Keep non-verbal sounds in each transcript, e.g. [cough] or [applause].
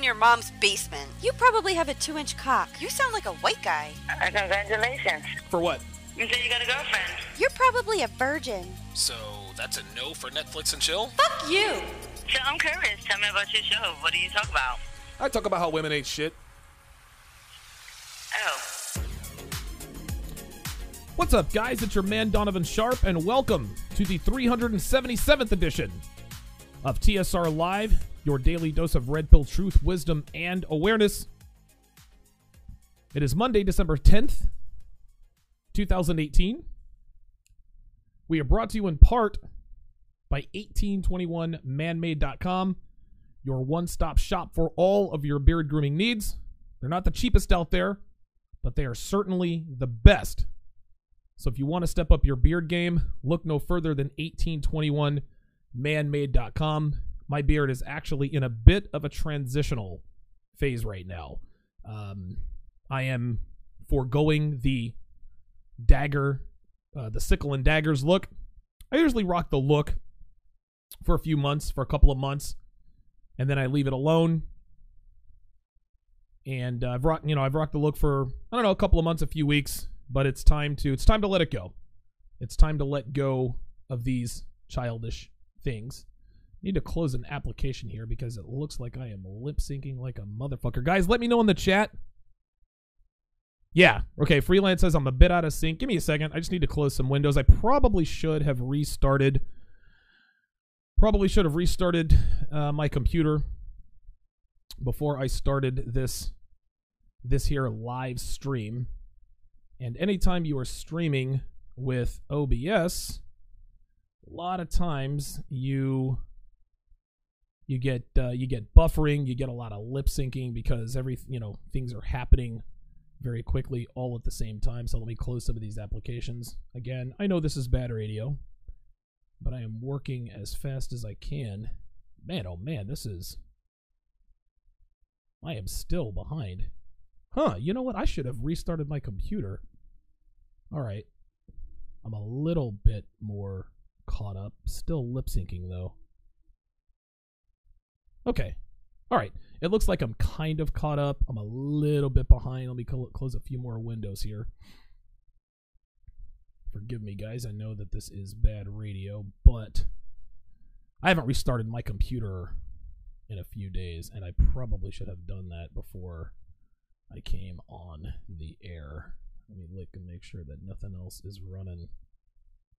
in your mom's basement. You probably have a two inch cock. You sound like a white guy. Uh, congratulations. For what? You said you got a girlfriend. You're probably a virgin. So that's a no for Netflix and chill? Fuck you. So I'm curious. Tell me about your show. What do you talk about? I talk about how women ain't shit. Oh. What's up, guys? It's your man Donovan Sharpe, and welcome to the 377th edition of TSR Live, your daily dose of red pill truth, wisdom, and awareness. It is Monday, December 10th, 2018. We are brought to you in part by 1821manmade.com, your one stop shop for all of your beard grooming needs. They're not the cheapest out there, but they are certainly the best. So if you want to step up your beard game, look no further than 1821manmade.com. My beard is actually in a bit of a transitional phase right now. Um, I am foregoing the dagger, uh, the sickle and daggers look. I usually rock the look for a few months, for a couple of months, and then I leave it alone. And uh, I've rocked, you know, I've rocked the look for I don't know, a couple of months, a few weeks, but it's time to it's time to let it go. It's time to let go of these childish things. Need to close an application here because it looks like I am lip syncing like a motherfucker. Guys, let me know in the chat. Yeah, okay. Freelance says I'm a bit out of sync. Give me a second. I just need to close some windows. I probably should have restarted. Probably should have restarted uh, my computer before I started this this here live stream. And anytime you are streaming with OBS, a lot of times you you get uh, you get buffering, you get a lot of lip syncing because every you know things are happening very quickly all at the same time. So let me close some of these applications. Again, I know this is bad radio, but I am working as fast as I can. Man, oh man, this is I am still behind. Huh, you know what? I should have restarted my computer. All right. I'm a little bit more caught up. Still lip syncing, though. Okay. All right. It looks like I'm kind of caught up. I'm a little bit behind. Let me cl- close a few more windows here. Forgive me, guys. I know that this is bad radio, but I haven't restarted my computer in a few days, and I probably should have done that before I came on the air. Let me look and make sure that nothing else is running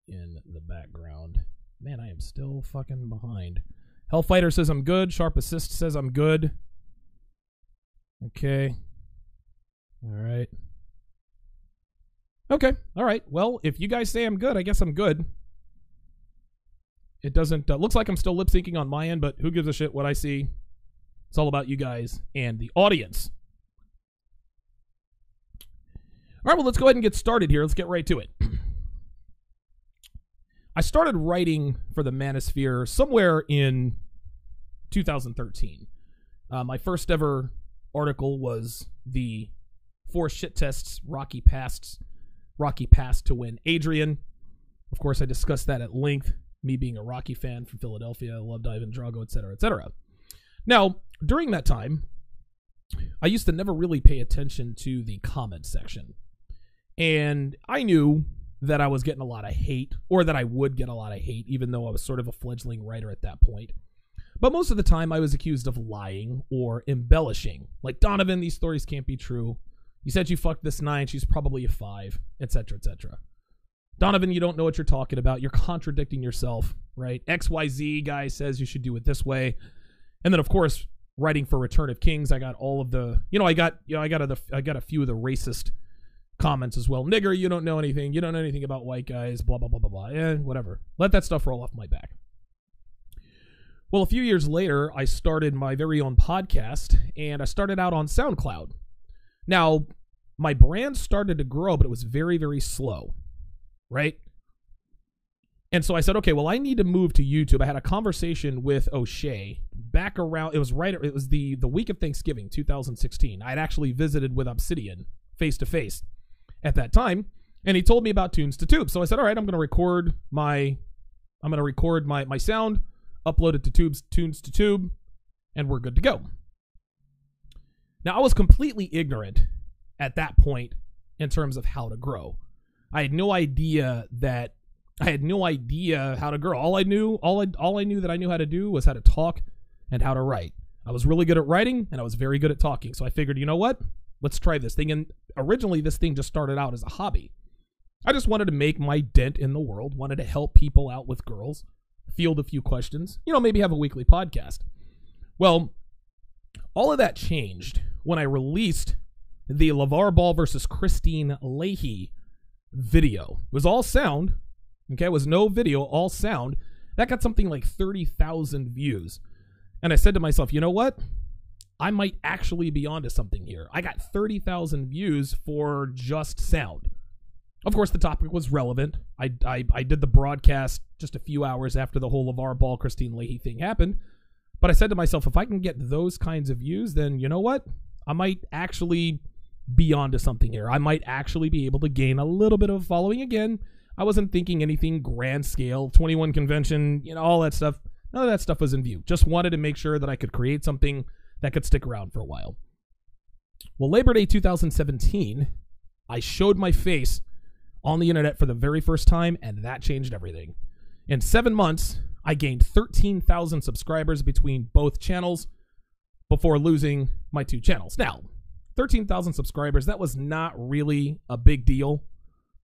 in the background. Man, I am still fucking behind. Hellfighter says I'm good. Sharp Assist says I'm good. Okay. All right. Okay. All right. Well, if you guys say I'm good, I guess I'm good. It doesn't uh, looks like I'm still lip syncing on my end, but who gives a shit what I see? It's all about you guys and the audience. All right, well, let's go ahead and get started here. Let's get right to it. [clears throat] I started writing for the Manosphere somewhere in 2013. Uh, my first ever article was the four shit tests Rocky passed, Rocky passed to win Adrian. Of course, I discussed that at length. Me being a Rocky fan from Philadelphia, loved Ivan Drago, etc., etc. Now, during that time, I used to never really pay attention to the comment section. And I knew that I was getting a lot of hate, or that I would get a lot of hate, even though I was sort of a fledgling writer at that point. But most of the time, I was accused of lying or embellishing. Like, Donovan, these stories can't be true. You said you fucked this nine, she's probably a five, etc., etc. Donovan, you don't know what you're talking about. You're contradicting yourself, right? XYZ guy says you should do it this way. And then, of course, writing for Return of Kings, I got all of the, you know, I got, you know, I got a, I got a few of the racist comments as well. Nigger, you don't know anything. You don't know anything about white guys. Blah blah blah blah blah. Eh, whatever. Let that stuff roll off my back. Well, a few years later, I started my very own podcast, and I started out on SoundCloud. Now, my brand started to grow, but it was very very slow, right? And so I said, okay, well, I need to move to YouTube. I had a conversation with O'Shea back around. It was right. It was the the week of Thanksgiving, 2016. I had actually visited with Obsidian face to face at that time, and he told me about Tunes to Tube. So I said, all right, I'm going to record my, I'm going to record my my sound, upload it to Tubes Tunes to Tube, and we're good to go. Now, I was completely ignorant at that point in terms of how to grow. I had no idea that I had no idea how to grow. All I knew, all I all I knew that I knew how to do was how to talk and how to write. I was really good at writing and I was very good at talking. So I figured, you know what? Let's try this thing. And originally this thing just started out as a hobby. I just wanted to make my dent in the world, wanted to help people out with girls, field a few questions, you know, maybe have a weekly podcast. Well, all of that changed when I released the LaVar Ball versus Kristine Leahy video. It was all sound, okay? It was no video, all sound. That got something like 30,000 views. And I said to myself, you know what? I might actually be onto something here. I got 30,000 views for just sound. Of course, the topic was relevant. I, I, I did the broadcast just a few hours after the whole LaVar Ball Kristine Leahy thing happened. But I said to myself, if I can get those kinds of views, then you know what? I might actually be onto something here. I might actually be able to gain a little bit of following again. I wasn't thinking anything grand scale, 21 convention, you know, all that stuff. None of that stuff was in view. Just wanted to make sure that I could create something that could stick around for a while. Well, Labor Day 2017, I showed my face on the internet for the very first time, and that changed everything. In seven months, I gained 13,000 subscribers between both channels before losing my two channels. Now, 13,000 subscribers, that was not really a big deal,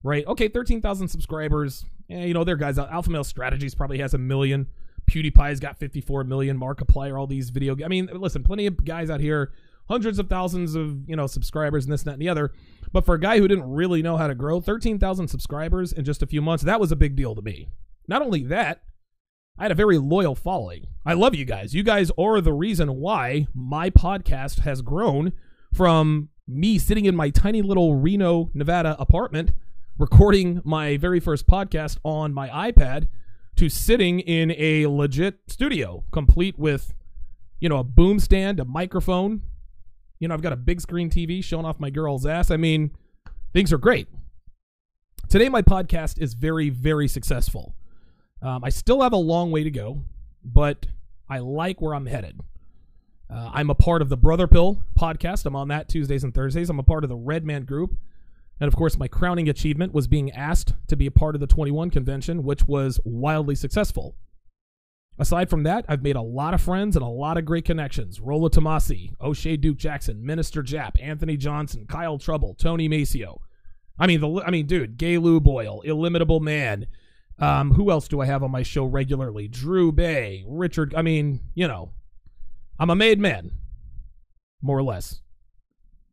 right? Okay, 13,000 subscribers. Eh, you know, there guys. Alpha Male Strategies probably has a million. PewDiePie's got 54 million. Markiplier, all these video. I mean, listen, plenty of guys out here, hundreds of thousands of you know subscribers and this, and that, and the other. But for a guy who didn't really know how to grow, 13,000 subscribers in just a few months, that was a big deal to me. Not only that, I had a very loyal following. I love you guys. You guys are the reason why my podcast has grown from me sitting in my tiny little Reno, Nevada apartment recording my very first podcast on my iPad to sitting in a legit studio complete with you know a boom stand, a microphone. You know, I've got a big screen TV showing off my girl's ass. I mean, things are great. Today my podcast is very very successful. Um, I still have a long way to go, but I like where I'm headed. Uh, I'm a part of the Brother Pill podcast. I'm on that Tuesdays and Thursdays. I'm a part of the Red Man Group. And of course, my crowning achievement was being asked to be a part of the 21 convention, which was wildly successful. Aside from that, I've made a lot of friends and a lot of great connections. Rollo Tomassi, O'Shea Duke Jackson, Minister Jap, Anthony Johnson, Kyle Trouble, Tony Maceo. I mean, the I mean, dude, Gay Lou Boyle, Illimitable Man. Um, who else do I have on my show regularly? Drew Bay, Richard. I mean, you know, I'm a made man, more or less.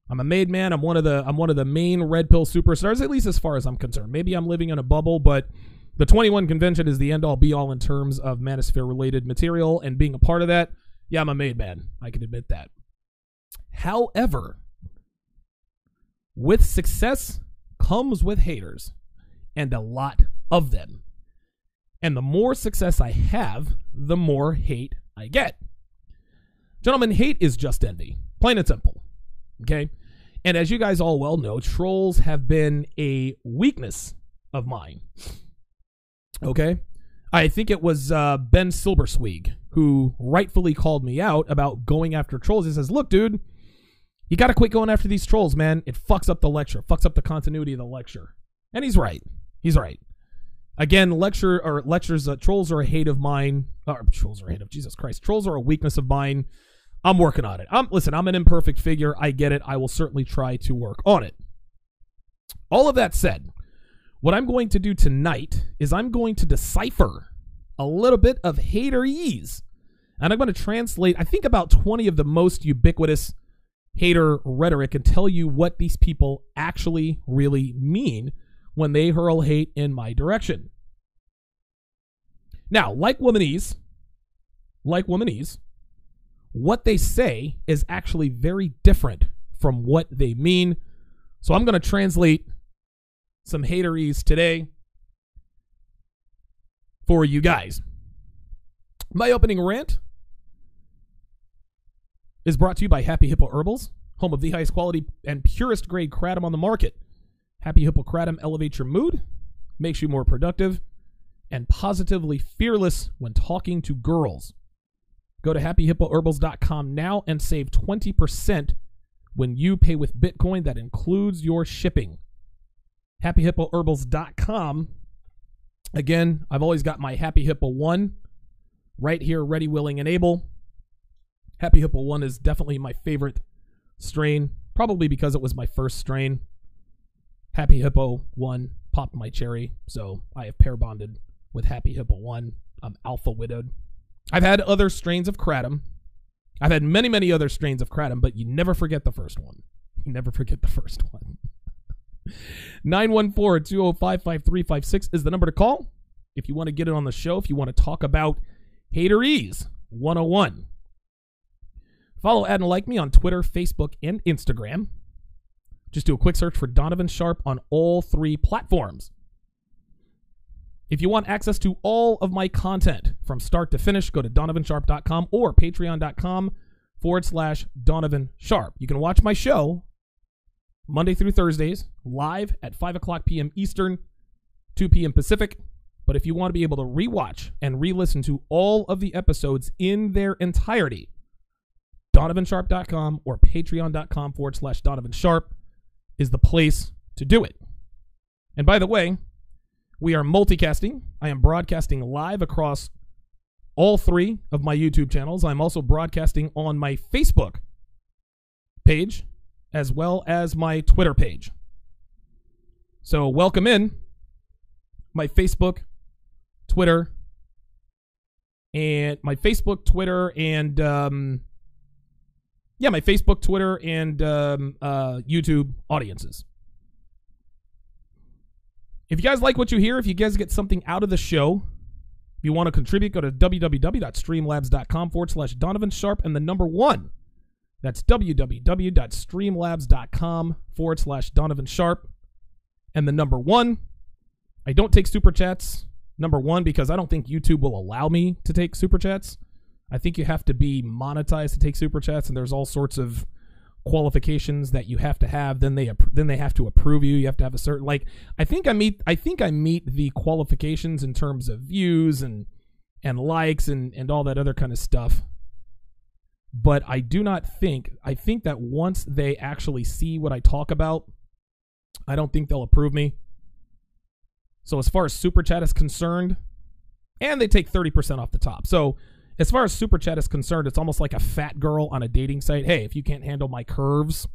I'm a made man. I'm one of the I'm one of the main red pill superstars, at least as far as I'm concerned. Maybe I'm living in a bubble, but the 21 convention is the end all be all in terms of manosphere related material and being a part of that. Yeah, I'm a made man. I can admit that. However, with success comes with haters and a lot of them. And the more success I have, the more hate I get. Gentlemen, hate is just envy, plain and simple. Okay? And as you guys all well know, trolls have been a weakness of mine. Okay? I think it was uh, Ben Silbersweeg who rightfully called me out about going after trolls. He says, Look, dude, you got to quit going after these trolls, man. It fucks up the lecture, fucks up the continuity of the lecture. And he's right. He's right. Again, lecture or lectures, uh, trolls are a hate of mine. Or trolls are a hate of Jesus Christ. Trolls are a weakness of mine. I'm working on it. I'm listen, I'm an imperfect figure. I get it. I will certainly try to work on it. All of that said, what I'm going to do tonight is I'm going to decipher a little bit of haterese. And I'm going to translate, I think, about 20 of the most ubiquitous hater rhetoric and tell you what these people actually really mean when they hurl hate in my direction. Now, like womanese, like womanese, what they say is actually very different from what they mean. So I'm going to translate some haterese today for you guys. My opening rant is brought to you by Happy Hippo Herbals, home of the highest quality and purest grade kratom on the market. Happy Hippo kratom elevates your mood, makes you more productive, and positively fearless when talking to girls. Go to happyhippoherbals.com now and save 20% when you pay with Bitcoin. That includes your shipping. HappyHippoHerbals.com. Again, I've always got my Happy Hippo 1 right here, ready, willing, and able. Happy Hippo 1 is definitely my favorite strain, probably because it was my first strain. Happy Hippo 1 popped my cherry, so I have pair bonded with Happy Hippo 1. I'm alpha widowed. I've had other strains of Kratom. I've had many, many other strains of Kratom, but you never forget the first one. You never forget the first one. [laughs] 914 205 5356 is the number to call if you want to get it on the show, if you want to talk about Haterese 101. Follow, add, and like me on Twitter, Facebook, and Instagram. Just do a quick search for Donovan Sharpe on all three platforms. If you want access to all of my content from start to finish, go to donovansharpe.com or patreon.com forward slash Donovan Sharpe. You can watch my show Monday through Thursdays live at 5 o'clock p.m. Eastern, 2 p.m. Pacific. But if you want to be able to rewatch and re listen to all of the episodes in their entirety, donovansharpe.com or patreon.com forward slash Donovan Sharpe is the place to do it. And by the way, we are multicasting. I am broadcasting live across all three of my YouTube channels. I'm also broadcasting on my Facebook page as well as my Twitter page. So, welcome in my Facebook, Twitter, and my Facebook, Twitter, and um, yeah, my Facebook, Twitter, and um, uh, YouTube audiences. If you guys like what you hear, if you guys get something out of the show, if you want to contribute, go to www.streamlabs.com forward slash Donovan Sharpe and the number one. That's www.streamlabs.com forward slash Donovan Sharpe and the number one. I don't take super chats, number one, because I don't think YouTube will allow me to take super chats. I think you have to be monetized to take super chats, and there's all sorts of qualifications that you have to have. Then they then they have to approve you. You have to have a certain like. I think I meet I think I meet the qualifications in terms of views and and likes and and all that other kind of stuff. But I do not think I think that once they actually see what I talk about, I don't think they'll approve me. So as far as super chat is concerned, and they take 30% off the top. So as far as super chat is concerned, it's almost like a fat girl on a dating site. Hey, if you can't handle my curves,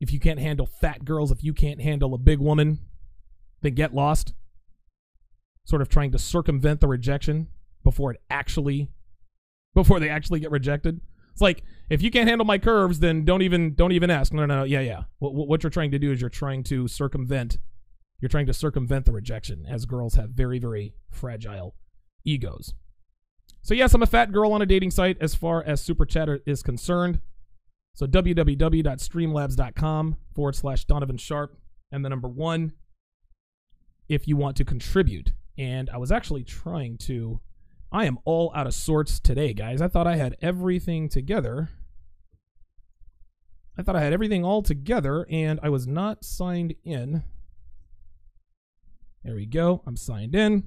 if you can't handle fat girls, if you can't handle a big woman, then get lost. Sort of trying to circumvent the rejection before it actually before they actually get rejected. It's like if you can't handle my curves, then don't even don't even ask. No, no, no. Yeah, yeah. What, what you're trying to do is you're trying to circumvent. You're trying to circumvent the rejection, as girls have very, very fragile egos. So yes, I'm a fat girl on a dating site as far as Super Chatter is concerned. So www.streamlabs.com forward slash Donovan Sharpe and the number one if you want to contribute. And I was actually trying to. I am all out of sorts today, guys. I thought I had everything together. I thought I had everything all together, and I was not signed in. There we go. I'm signed in.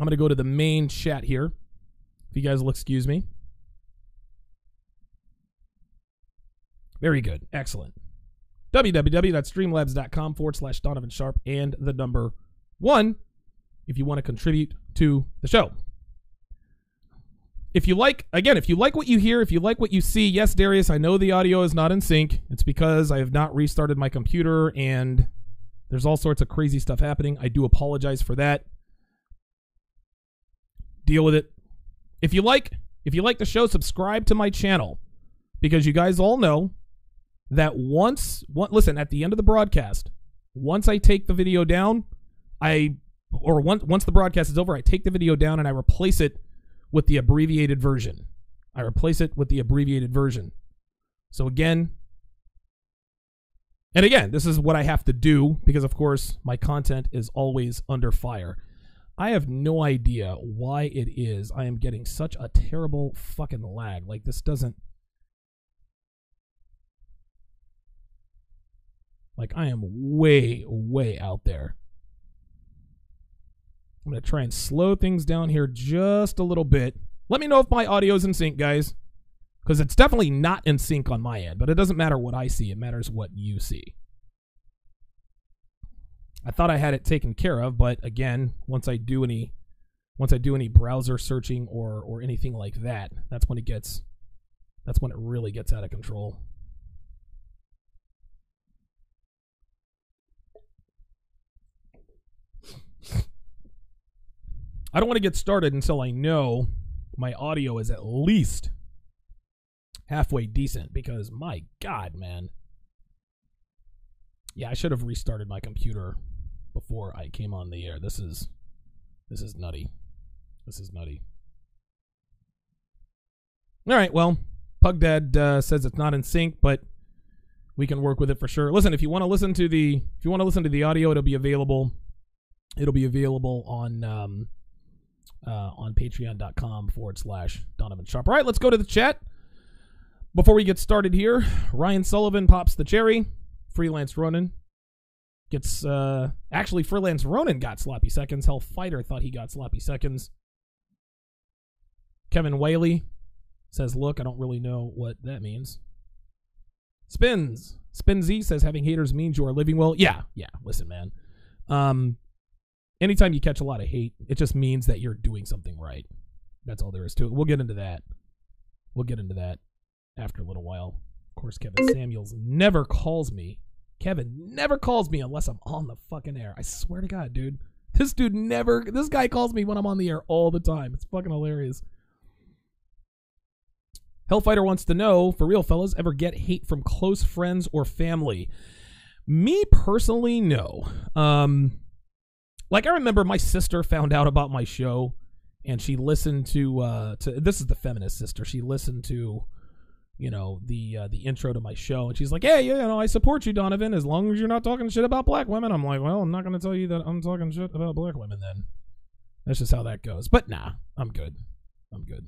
I'm going to go to the main chat here. If you guys will excuse me. Very good. Excellent. www.streamlabs.com forward slash Donovan Sharpe and the number one if you want to contribute to the show. If you like, again, if you like what you hear, if you like what you see, yes, Darius, I know the audio is not in sync. It's because I have not restarted my computer and there's all sorts of crazy stuff happening. I do apologize for that. Deal with it. If you like, if you like the show, subscribe to my channel because you guys all know that once, one, listen, at the end of the broadcast, once I take the video down, I or once once the broadcast is over, I take the video down and I replace it with the abbreviated version. I replace it with the abbreviated version. So again, and again, this is what I have to do because of course my content is always under fire. I have no idea why it is I am getting such a terrible fucking lag. Like this doesn't Like I am way way out there. I'm going to try and slow things down here just a little bit. Let me know if my audio's in sync, guys. because it's definitely not in sync on my end. But it doesn't matter what I see; it matters what you see. I thought I had it taken care of, but again, once I do any once I do any browser searching or or anything like that, that's when it gets that's when it really gets out of control. I don't want to get started until I know my audio is at least halfway decent because my god, man. Yeah, I should have restarted my computer before I came on the air. This is this is nutty. This is nutty. All right, well, Pug Dad uh, says it's not in sync, but we can work with it for sure. Listen, if you want to listen to the if you want to listen to the audio, it'll be available. It'll be available on um, uh, on patreon.com forward slash Donovan Sharpe. All right, let's go to the chat. Before we get started here, Ryan Sullivan pops the cherry. Freelance Ronin gets uh actually Freelance Ronin got sloppy seconds. Hell Fighter thought he got sloppy seconds. Kevin Whaley says, "Look, I don't really know what that means." Spins Spin Z says, "Having haters means you are living well." Yeah, yeah. Listen, man. Um, anytime you catch a lot of hate, it just means that you're doing something right. That's all there is to it. We'll get into that. We'll get into that after a little while. Of course, Kevin Samuels never calls me. Kevin never calls me unless I'm on the fucking air. I swear to God, dude. This dude never. This guy calls me when I'm on the air all the time. It's fucking hilarious. Hellfighter wants to know, for real, fellas, ever get hate from close friends or family? Me personally, no. Um, like I remember my sister found out about my show, and she listened to uh to this is the feminist sister. She listened to, you know, the uh, the intro to my show, and she's like, "Hey, you know, I support you, Donovan, as long as you're not talking shit about black women." I'm like, "Well, I'm not going to tell you that I'm talking shit about black women then." That's just how that goes. But nah, I'm good. I'm good.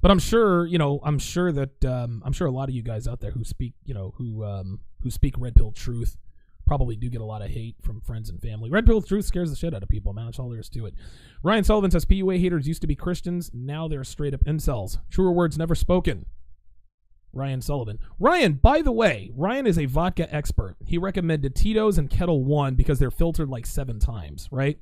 But I'm sure, you know, I'm sure that um, I'm sure a lot of you guys out there who speak, you know, who um, who speak red pill truth probably do get a lot of hate from friends and family. Red pill truth scares the shit out of people, man. That's all there is to it. Ryan Sullivan says PUA haters used to be Christians, now they're straight up incels. Truer words never spoken. Ryan Sullivan. Ryan, by the way, Ryan is a vodka expert. He recommended Tito's and Ketel One because they're filtered like seven times, right?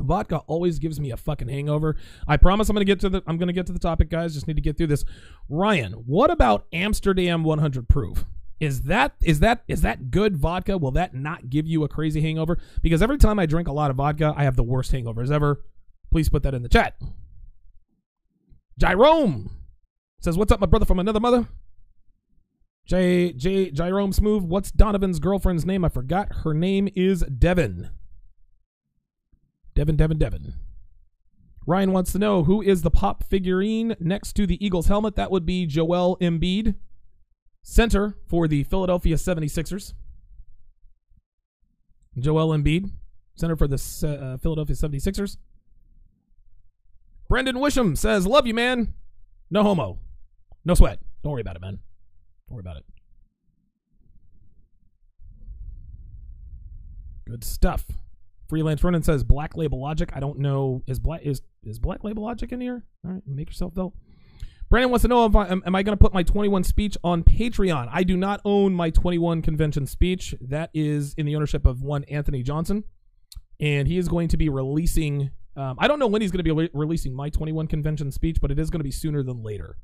Vodka always gives me a fucking hangover. I promise I'm gonna get to the I'm gonna get to the topic, guys. Just need to get through this. Ryan, what about Amsterdam 100 proof? Is that is that is that good vodka? Will that not give you a crazy hangover? Because every time I drink a lot of vodka, I have the worst hangovers ever. Please put that in the chat. Jerome says, "What's up, my brother from another mother?" J J Jerome Smooth. What's Donovan's girlfriend's name? I forgot. Her name is Devin. Devin, Devin, Devin. Ryan wants to know who is the pop figurine next to the Eagles helmet. That would be Joel Embiid, center for the Philadelphia 76ers. Joel Embiid, center for the uh, Philadelphia 76ers. Brendan Wisham says, Love you, man. No homo. No sweat. Don't worry about it, man. Don't worry about it. Good stuff. Freelance Ronin says Black Label Logic. I don't know. Is black is is Black Label Logic in here? All right, make yourself felt. Brandon wants to know if I am, am I going to put my 21 speech on Patreon? I do not own my 21 convention speech. That is in the ownership of one Anthony Johnson, and he is going to be releasing. Um, I don't know when he's going to be re- releasing my 21 convention speech, but it is going to be sooner than later.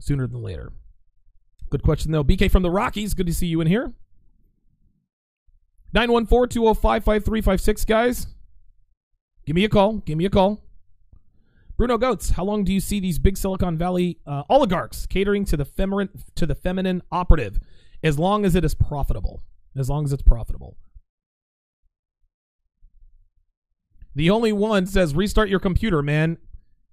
Sooner than later. Good question though. BK from the Rockies. Good to see you in here. 914 205 5356, guys. Give me a call. Give me a call. Bruno Goats, how long do you see these big Silicon Valley uh, oligarchs catering to the feminine to the feminine operative? As long as it is profitable. As long as it's profitable. The only one says restart your computer, man.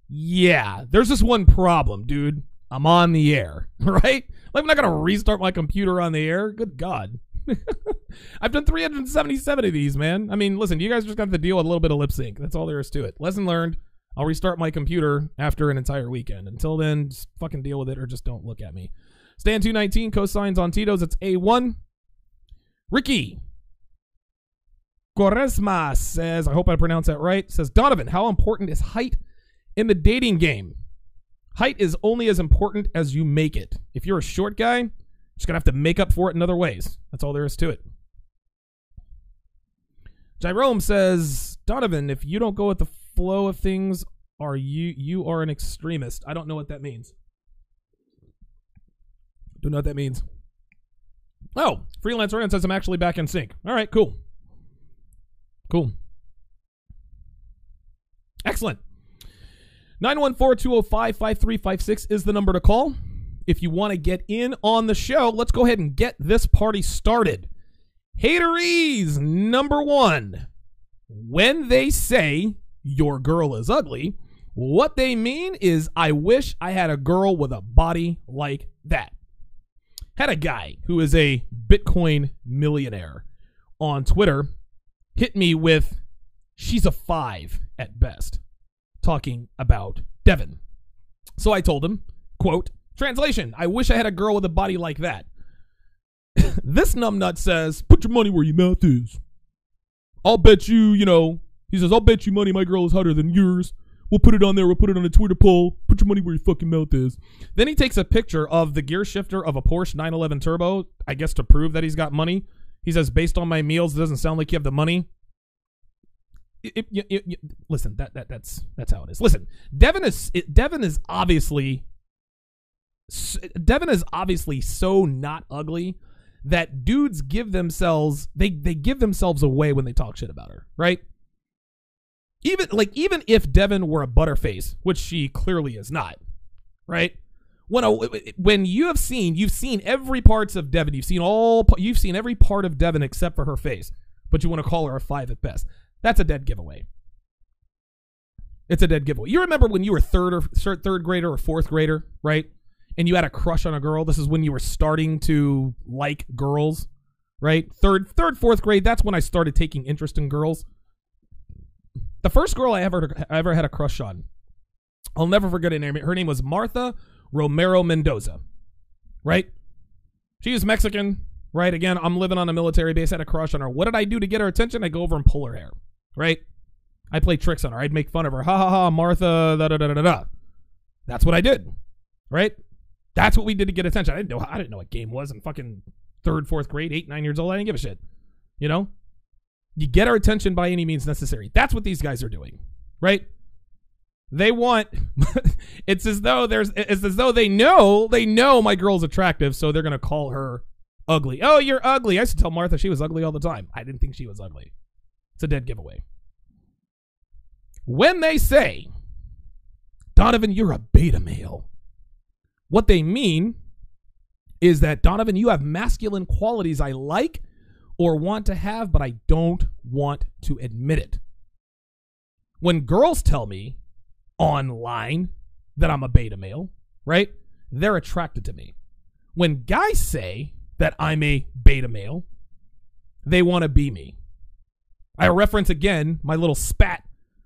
Yeah, there's just one problem, dude. I'm on the air, [laughs] right? Like I'm not gonna restart my computer on the air. Good God. [laughs] I've done 377 of these, man. I mean, listen, you guys just got to deal with a little bit of lip sync. That's all there is to it. Lesson learned. I'll restart my computer after an entire weekend. Until then, just fucking deal with it or just don't look at me. Stan 219 cosigns on Tito's. It's A1. Ricky Quaresma says, I hope I pronounced that right. Says, Donovan, how important is height in the dating game? Height is only as important as you make it. If you're a short guy, you're just gonna have to make up for it in other ways. That's all there is to it. Jerome says, Donovan, if you don't go with the flow of things, are you you are an extremist? I don't know what that means. Don't know what that means. Oh, freelance Ryan says I'm actually back in sync. All right, cool. Cool. Excellent. 914-205-5356 is the number to call. If you want to get in on the show, let's go ahead and get this party started. Haterese number one. When they say your girl is ugly, what they mean is I wish I had a girl with a body like that. Had a guy who is a Bitcoin millionaire on Twitter hit me with she's a five at best, talking about Devin. So I told him, quote, translation, I wish I had a girl with a body like that. [laughs] this numbnut says, put your money where your mouth is. I'll bet you, you know, he says, I'll bet you money my girl is hotter than yours. We'll put it on there. We'll put it on a Twitter poll. Put your money where your fucking mouth is. Then he takes a picture of the gear shifter of a Porsche 911 Turbo, I guess to prove that he's got money. He says, based on my meals, it doesn't sound like you have the money. It- it- it- listen, that, that that's that's how it is. Listen, Devin is Devin is obviously Devin is obviously so not ugly that dudes give themselves they they give themselves away when they talk shit about her, right? Even like even if Devin were a butterface, which she clearly is not, right? When a, when you have seen you've seen every parts of Devin, you've seen all you've seen every part of Devin except for her face, but you want to call her a five at best. That's a dead giveaway. It's a dead giveaway. You remember when you were third or third grader or fourth grader, right? And you had a crush on a girl. This is when you were starting to like girls, right? Third, third, fourth grade. That's when I started taking interest in girls. The first girl I ever I ever had a crush on, I'll never forget her name. Her name was Martha Romero Mendoza, right? She was Mexican, right? Again, I'm living on a military base. I had a crush on her. What did I do to get her attention? I go over and pull her hair, right? I play tricks on her. I'd make fun of her. Ha ha ha, Martha. Da da da da da. That's what I did, right? That's what we did to get attention. I didn't know. I didn't know what game was in fucking third, fourth grade, eight, nine years old. I didn't give a shit. You know, you get our attention by any means necessary. That's what these guys are doing, right? They want. [laughs] it's as though there's. It's as though they know they know my girl's attractive, so they're gonna call her ugly. Oh, you're ugly. I used to tell Martha she was ugly all the time. I didn't think she was ugly. It's a dead giveaway. When they say, Donovan, you're a beta male, what they mean is that, Donovan, you have masculine qualities I like or want to have, but I don't want to admit it. When girls tell me online that I'm a beta male, right? They're attracted to me. When guys say that I'm a beta male, they want to be me. I reference again my little spat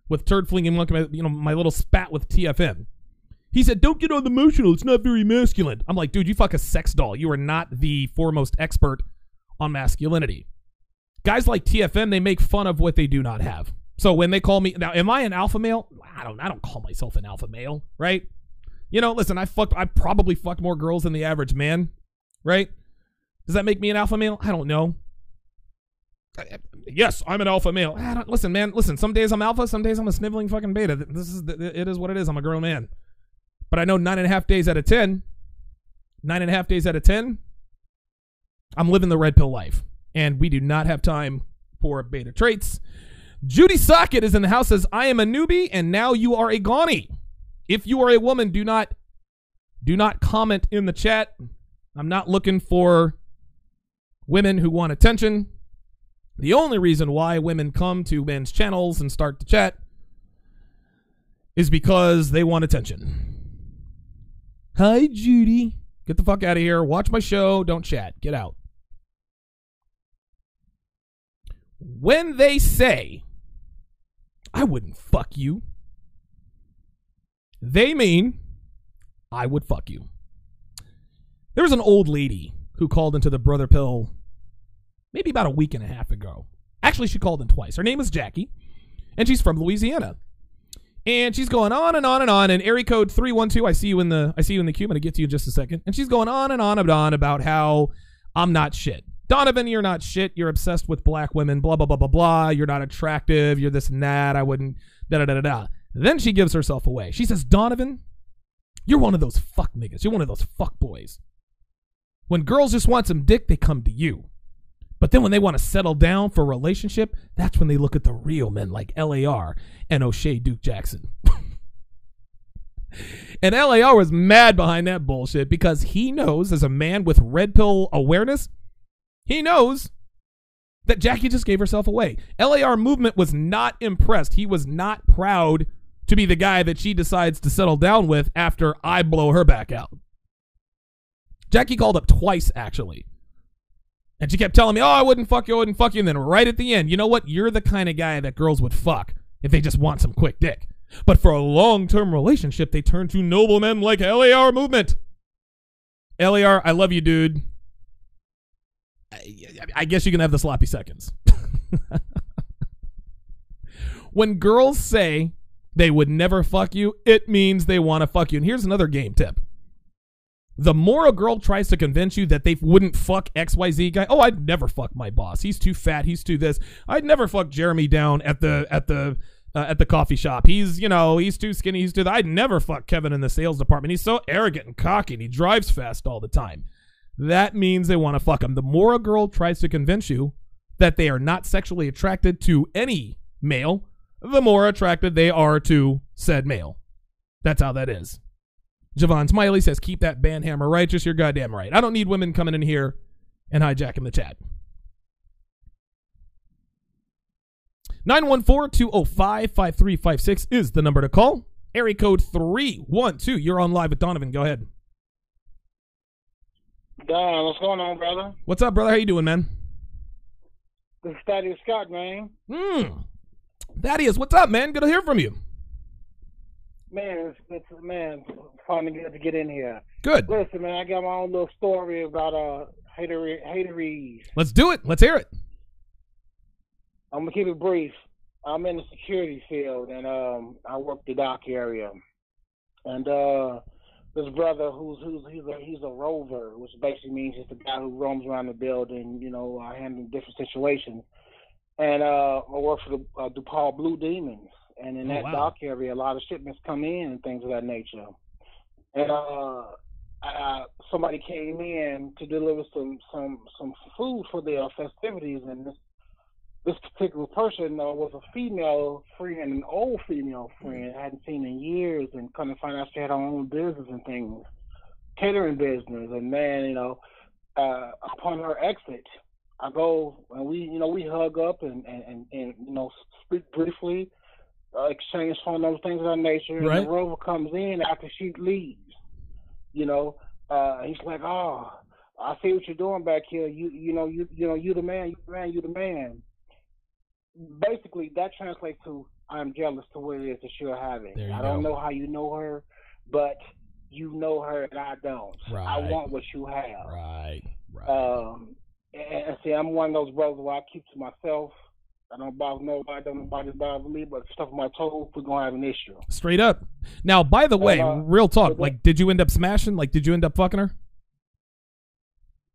with turd flinging monkey, you know, my little spat with TFM. He said, "Don't get on the emotional. It's not very masculine." I'm like, dude, you fuck a sex doll. You are not the foremost expert on masculinity. Guys like TFM, they make fun of what they do not have. So when they call me now, am I an alpha male? I don't. I don't call myself an alpha male, right? You know, listen, I fucked. I probably fucked more girls than the average man, right? Does that make me an alpha male? I don't know. Yes, I'm an alpha male. Ah, don't, listen, man. Listen. Some days I'm alpha. Some days I'm a sniveling fucking beta. This is it is what it is. I'm a grown man. But I know nine and a half days out of ten, nine and a half days out of ten, I'm living the red pill life, and we do not have time for beta traits. Judy Socket is in the house. Says I am a newbie, and now you are a Ghani. If you are a woman, do not do not comment in the chat. I'm not looking for women who want attention. The only reason why women come to men's channels and start to chat is because they want attention. Hi, Judy. Get the fuck out of here. Watch my show. Don't chat. Get out. When they say, I wouldn't fuck you, they mean, I would fuck you. There was an old lady who called into the Brother Pill maybe about a week and a half ago. Actually, she called in twice. Her name is Jackie, and she's from Louisiana. And she's going on and on and on. And area code three one two, I see you in the I see you in the queue. I'm gonna get to you in just a second. And she's going on and on and on about how I'm not shit. Donovan, you're not shit. You're obsessed with black women. Blah blah blah blah blah. You're not attractive. You're this and that. I wouldn't. Da da da da da. Then she gives herself away. She says, Donovan, you're one of those fuck niggas. You're one of those fuck boys. When girls just want some dick, they come to you. But then when they want to settle down for a relationship, that's when they look at the real men like LAR and O'Shea Duke Jackson. [laughs] and LAR was mad behind that bullshit because he knows, as a man with red pill awareness, he knows that Jackie just gave herself away. LAR movement was not impressed. He was not proud to be the guy that she decides to settle down with after I blow her back out. Jackie called up twice, actually. And she kept telling me, oh, I wouldn't fuck you, I wouldn't fuck you. And then right at the end, you know what? You're the kind of guy that girls would fuck if they just want some quick dick. But for a long term relationship, they turn to noblemen like LAR movement. LAR, I love you, dude. I, I guess you can have the sloppy seconds. [laughs] when girls say they would never fuck you, it means they want to fuck you. And here's another game tip. The more a girl tries to convince you that they wouldn't fuck XYZ guy, oh, I'd never fuck my boss. He's too fat. He's too this. I'd never fuck Jeremy down at the at the uh, at the coffee shop. He's you know he's too skinny. He's too. I'd never fuck Kevin in the sales department. He's so arrogant and cocky. and He drives fast all the time. That means they want to fuck him. The more a girl tries to convince you that they are not sexually attracted to any male, the more attracted they are to said male. That's how that is. Javon Smiley says, keep that band hammer righteous. You're goddamn right. I don't need women coming in here and hijacking the chat. 914-205-5356 is the number to call. Area code 312. You're on live with Donovan. Go ahead. Don, what's going on, brother? What's up, brother? How you doing, man? This is Thaddeus Scott, man. Hmm. Thaddeus, what's up, man? Good to hear from you. Man, it's, it's man, fun to get to get in here. Good. Listen, man, I got my own little story about uh hater haterese. Let's do it. Let's hear it. I'm gonna keep it brief. I'm in the security field, and um, I work the dock area. And uh, this brother, who's who's he's a he's a rover, which basically means he's the guy who roams around the building, you know, uh, handling different situations. And uh, I work for the uh, DePaul Blue Demons, and in Oh, that wow. dock area, a lot of shipments come in and things of that nature. And uh, uh, somebody came in to deliver some some some food for their festivities, and this this particular person uh, was a female friend, an old female friend I hadn't seen in years, and come to find out she had her own business and things, catering business. And man, you know, uh, upon her exit, I go and we, you know, we hug up and and and, and you know speak briefly, uh, exchange phone numbers, things of that nature. And the rover comes in after she leaves. You know, uh, he's like, oh. I see what you're doing back here. You, you know, you, you know, you the man, you the man, you the man basically that translates to I'm jealous to what it is that you're having. You I don't know how you know her, but you know her and I don't. I want what you have. Right. Right. Um, and, and see, I'm one of those brothers where I keep to myself. I don't bother nobody. Don't nobody bother me. But stuff my toes, we're gonna have an issue. Straight up. Now, by the way, uh, real talk. Like, did you end up smashing? Like, did you end up fucking her?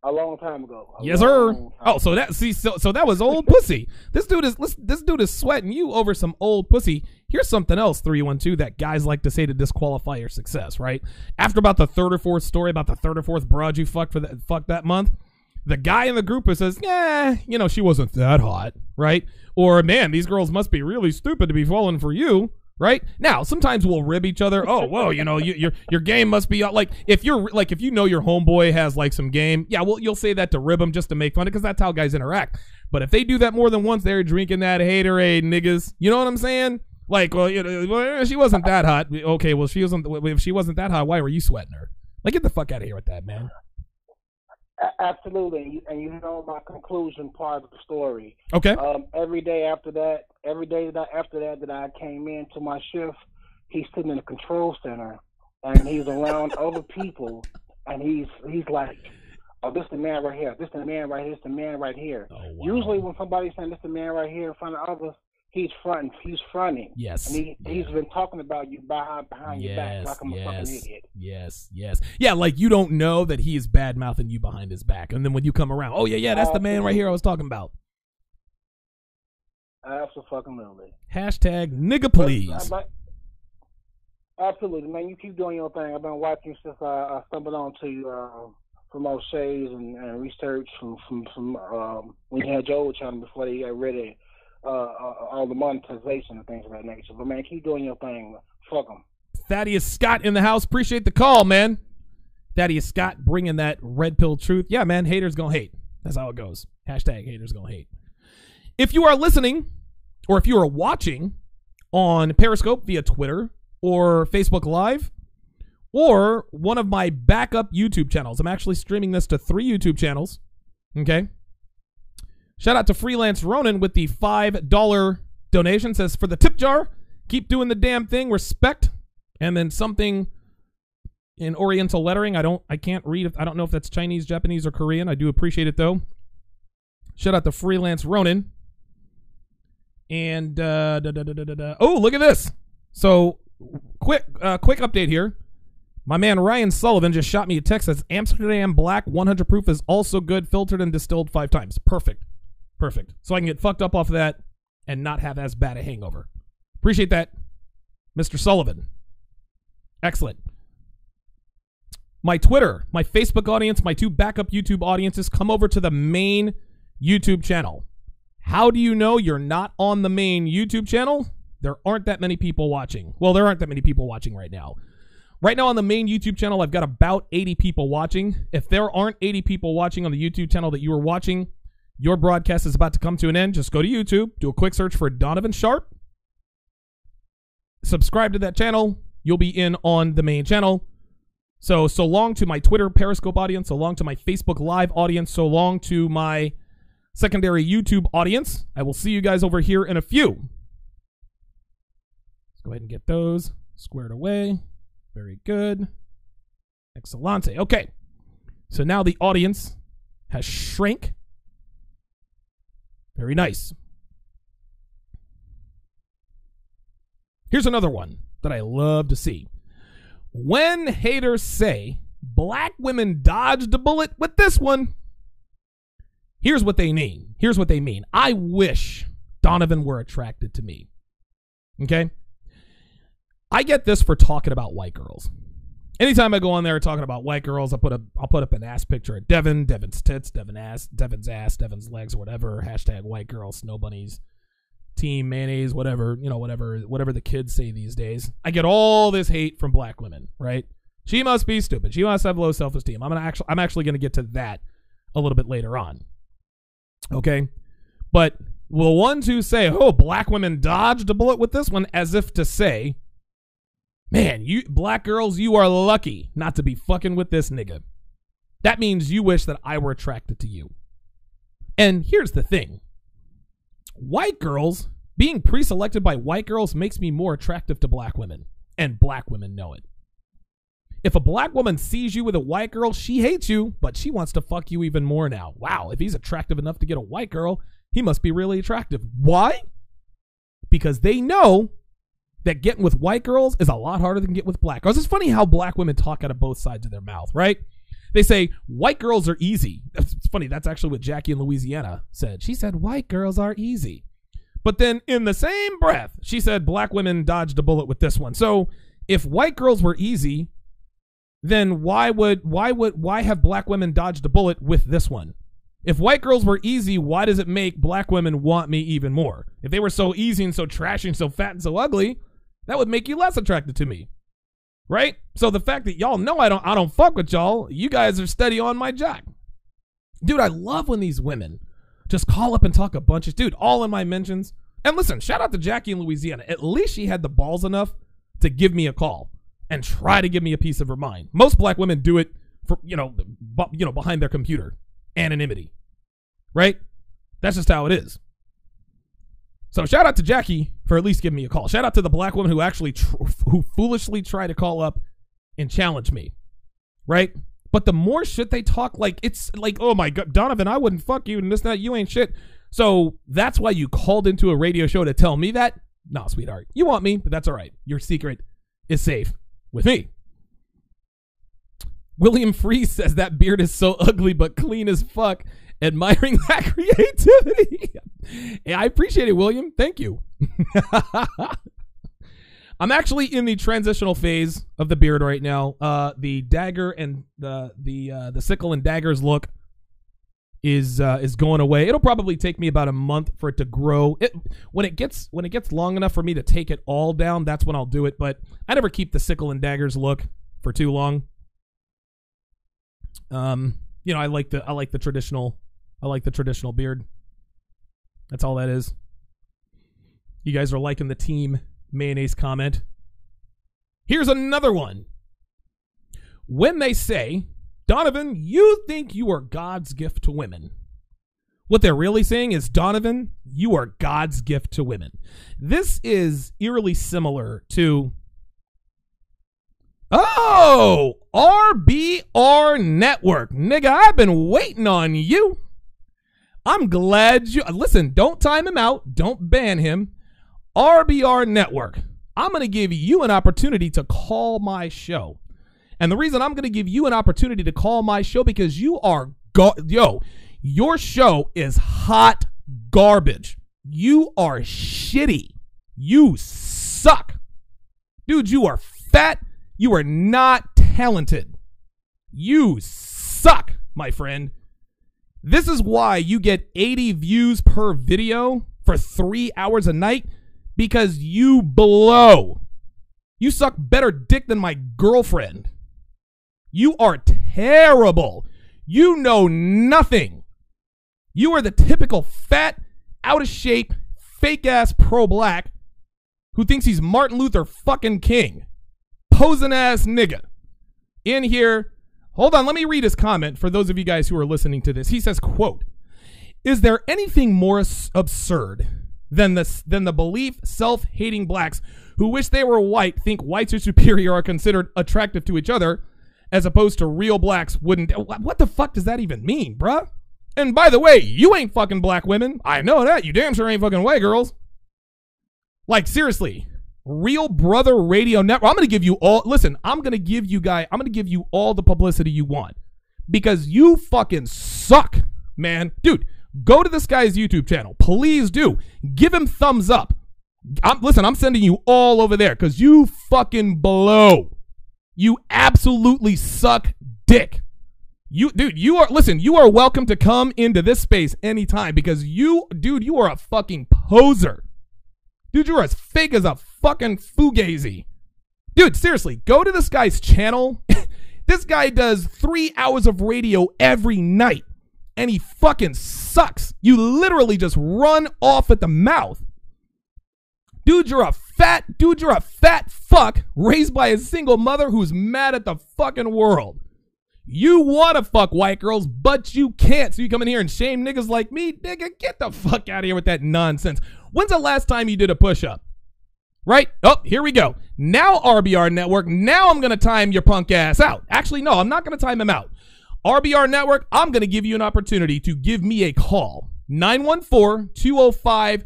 A long time ago. A Yes, sir. Oh, so that see, so so that was old pussy. This dude is listen, this dude is sweating you over some old pussy. Here's something else, three one two, that guys like to say to disqualify your success. Right after about the third or fourth story about the third or fourth broad you fucked for that fuck that month, the guy in the group who says, "Yeah, you know, she wasn't that hot," right? Or man, these girls must be really stupid to be falling for you. Right now, sometimes we'll rib each other. Oh, whoa, you know, you, your your game must be. Like if you're like if you know your homeboy has like some game, yeah, well, you'll say that to rib him just to make fun of because that's how guys interact. But if they do that more than once, they're drinking that haterade, niggas. You know what I'm saying? Like, well, you know, she wasn't that hot. Okay, well, she wasn't. If she wasn't that hot, why were you sweating her? Like, get the fuck out of here with that, man. Absolutely, and you, and you know my conclusion part of the story. Okay. Um, every day after that, every day that I, after that that I came in to my shift, he's sitting in the control center and he's around [laughs] other people, and he's he's like, "Oh, this the man right here. This the man right here. This the man right here." Oh, wow. Usually, when somebody's saying this the man right here in front of others, he's fronting. He's fronting. Yes. And he, he's been talking about you behind behind your back Yes, like I'm a fucking yes, idiot. yes, yes. Yeah, like you don't know that he is bad mouthing you behind his back, and then when you come around, oh yeah, yeah, that's the man right here I was talking about. Absolutely. Hashtag nigga please. but- absolutely, man. You keep doing your thing. I've been watching since I, I stumbled onto uh, from O'Shea's and, and research from from, from um, when you had Joe channel before they got rid of uh, uh, all the monetization and things of that nature. But man, keep doing your thing. Fuck them. Thaddeus Scott in the house. Appreciate the call, man. Thaddeus Scott bringing that red pill truth. Yeah, man. Haters gonna hate. That's how it goes. Hashtag haters gonna hate. If you are listening, or if you are watching on Periscope via Twitter or Facebook Live, or one of my backup YouTube channels, I'm actually streaming this to three YouTube channels. Okay. Shout out to Freelance Ronin with the $5 donation. Says, for the tip jar, keep doing the damn thing. Respect. And then something in Oriental lettering. I don't, I can't read. I don't know if that's Chinese, Japanese, or Korean. I do appreciate it though. Shout out to Freelance Ronin. And uh, da, da, da, oh, look at this. So quick, uh, quick update here. My man Ryan Sullivan just shot me a text that says Amsterdam Black 100 proof is also good, filtered and distilled five times. Perfect, perfect. So I can get fucked up off of that and not have as bad a hangover. Appreciate that, Mr. Sullivan. Excellent. My Twitter, my Facebook audience, my two backup YouTube audiences come over to the main YouTube channel. How do you know you're not on the main YouTube channel? There aren't that many people watching. Well, there aren't that many people watching right now. Right now on the main YouTube channel, I've got about 80 people watching. If there aren't 80 people watching on the YouTube channel that you are watching, your broadcast is about to come to an end. Just go to YouTube, do a quick search for Donovan Sharpe, subscribe to that channel. You'll be in on the main channel. So, so long to my Twitter Periscope audience, so long to my Facebook Live audience, so long to my secondary YouTube audience. I will see you guys over here in a few. Let's go ahead and get those squared away. Very good. Excellente. Okay. So now the audience has shrank. Very nice. Here's another one that I love to see. When haters say black women dodged a bullet with this one, here's what they mean. Here's what they mean. I wish Donovan were attracted to me. Okay? I get this for talking about white girls. Anytime I go on there talking about white girls, I put a I'll put up an ass picture of Devin, Devin's tits, Devin ass, Devin's ass, Devin's legs, whatever. Hashtag white girls, snow bunnies, team mayonnaise, whatever you know, whatever whatever the kids say these days. I get all this hate from black women, right? She must be stupid. She must have low self esteem. I'm gonna actually I'm actually gonna get to that a little bit later on. Okay, but the ones who say, "Oh, black women dodged a bullet with this one," as if to say, Man, you black girls, you are lucky not to be fucking with this nigga. That means you wish that I were attracted to you. And here's the thing. White girls, being pre-selected by white girls makes me more attractive to black women, and black women know it. If a black woman sees you with a white girl, she hates you, but she wants to fuck you even more now. Wow, if he's attractive enough to get a white girl, he must be really attractive. Why? Because they know that getting with white girls is a lot harder than getting with black girls. It's funny how black women talk out of both sides of their mouth, right? They say white girls are easy. It's funny. That's actually what Jackie in Louisiana said. She said white girls are easy. But then in the same breath, she said black women dodged a bullet with this one. So if white girls were easy, then why would why would why have black women dodged a bullet with this one? If white girls were easy, why does it make black women want me even more? If they were so easy and so trashy and so fat and so ugly, that would make you less attracted to me. Right? So the fact that y'all know I don't I don't fuck with y'all, you guys are steady on my jack. Dude, I love when these women just call up and talk a bunch of dude, all in my mentions. And listen, shout out to Jackie in Louisiana. At least she had the balls enough to give me a call and try to give me a piece of her mind. Most black women do it for, you know, you know, behind their computer. Anonymity. Right? That's just how it is. So shout out to Jackie for at least giving me a call. Shout out to the black woman who actually tr- who foolishly tried to call up and challenge me. Right? But the more shit they talk, like it's like, oh my god, Donovan, I wouldn't fuck you and this, that, you ain't shit. So that's why you called into a radio show to tell me that? No, sweetheart. You want me, but that's all right. Your secret is safe with me. William Free says that beard is so ugly but clean as fuck. Admiring [laughs] that creativity. I appreciate it, William. Thank you. [laughs] I'm actually in the transitional phase of the beard right now. Uh, the dagger and the the uh, the sickle and daggers look is uh, is going away. It'll probably take me about a month for it to grow. It when it gets when it gets long enough for me to take it all down, that's when I'll do it. But I never keep the sickle and daggers look for too long. Um, you know, I like the I like the traditional I like the traditional beard. That's all that is. You guys are liking the team mayonnaise comment. Here's another one. When they say, Donovan, you think you are God's gift to women. What they're really saying is, Donovan, you are God's gift to women. This is eerily similar to, oh, RBR Network. Nigga, I've been waiting on you. I'm glad you listen. Don't time him out. Don't ban him. RBR Network. I'm going to give you an opportunity to call my show. And the reason I'm going to give you an opportunity to call my show because you are go- yo, your show is hot garbage. You are shitty. You suck. Dude, you are fat. You are not talented. You suck, my friend. This is why you get 80 views per video for three hours a night because you blow. You suck better dick than my girlfriend. You are terrible. You know nothing. You are the typical fat, out of shape, fake ass pro black who thinks he's Martin Luther fucking King. Posing ass nigga. In here Hold on, let me read his comment for those of you guys who are listening to this. He says, quote, "Is there anything more absurd than the than the belief self-hating blacks who wish they were white think whites are superior are considered attractive to each other as opposed to real blacks wouldn't What the fuck does that even mean, bruh? And by the way, you ain't fucking black women. I know that. You damn sure ain't fucking white girls. Like seriously, Real Brother Radio Network. I'm going to give you all, listen, I'm going to give you guys, I'm going to give you all the publicity you want because you fucking suck, man. Dude, go to this guy's YouTube channel. Please do. Give him thumbs up. I'm, listen, I'm sending you all over there because you fucking blow. You absolutely suck dick. You, dude, you are, listen, you are welcome to come into this space anytime because you, dude, you are a fucking poser. Dude, you're as fake as a fucking fugazi. Dude, seriously, go to this guy's channel. [laughs] this guy does three hours of radio every night, and he fucking sucks. You literally just run off at the mouth. Dude, you're a fat, dude, you're a fat fuck raised by a single mother who's mad at the fucking world. You want to fuck white girls, but you can't. So you come in here and shame niggas like me? Nigga, get the fuck out of here with that nonsense. When's the last time you did a push up? Right? Oh, here we go. Now, RBR Network, now I'm going to time your punk ass out. Actually, no, I'm not going to time him out. RBR Network, I'm going to give you an opportunity to give me a call. 914 205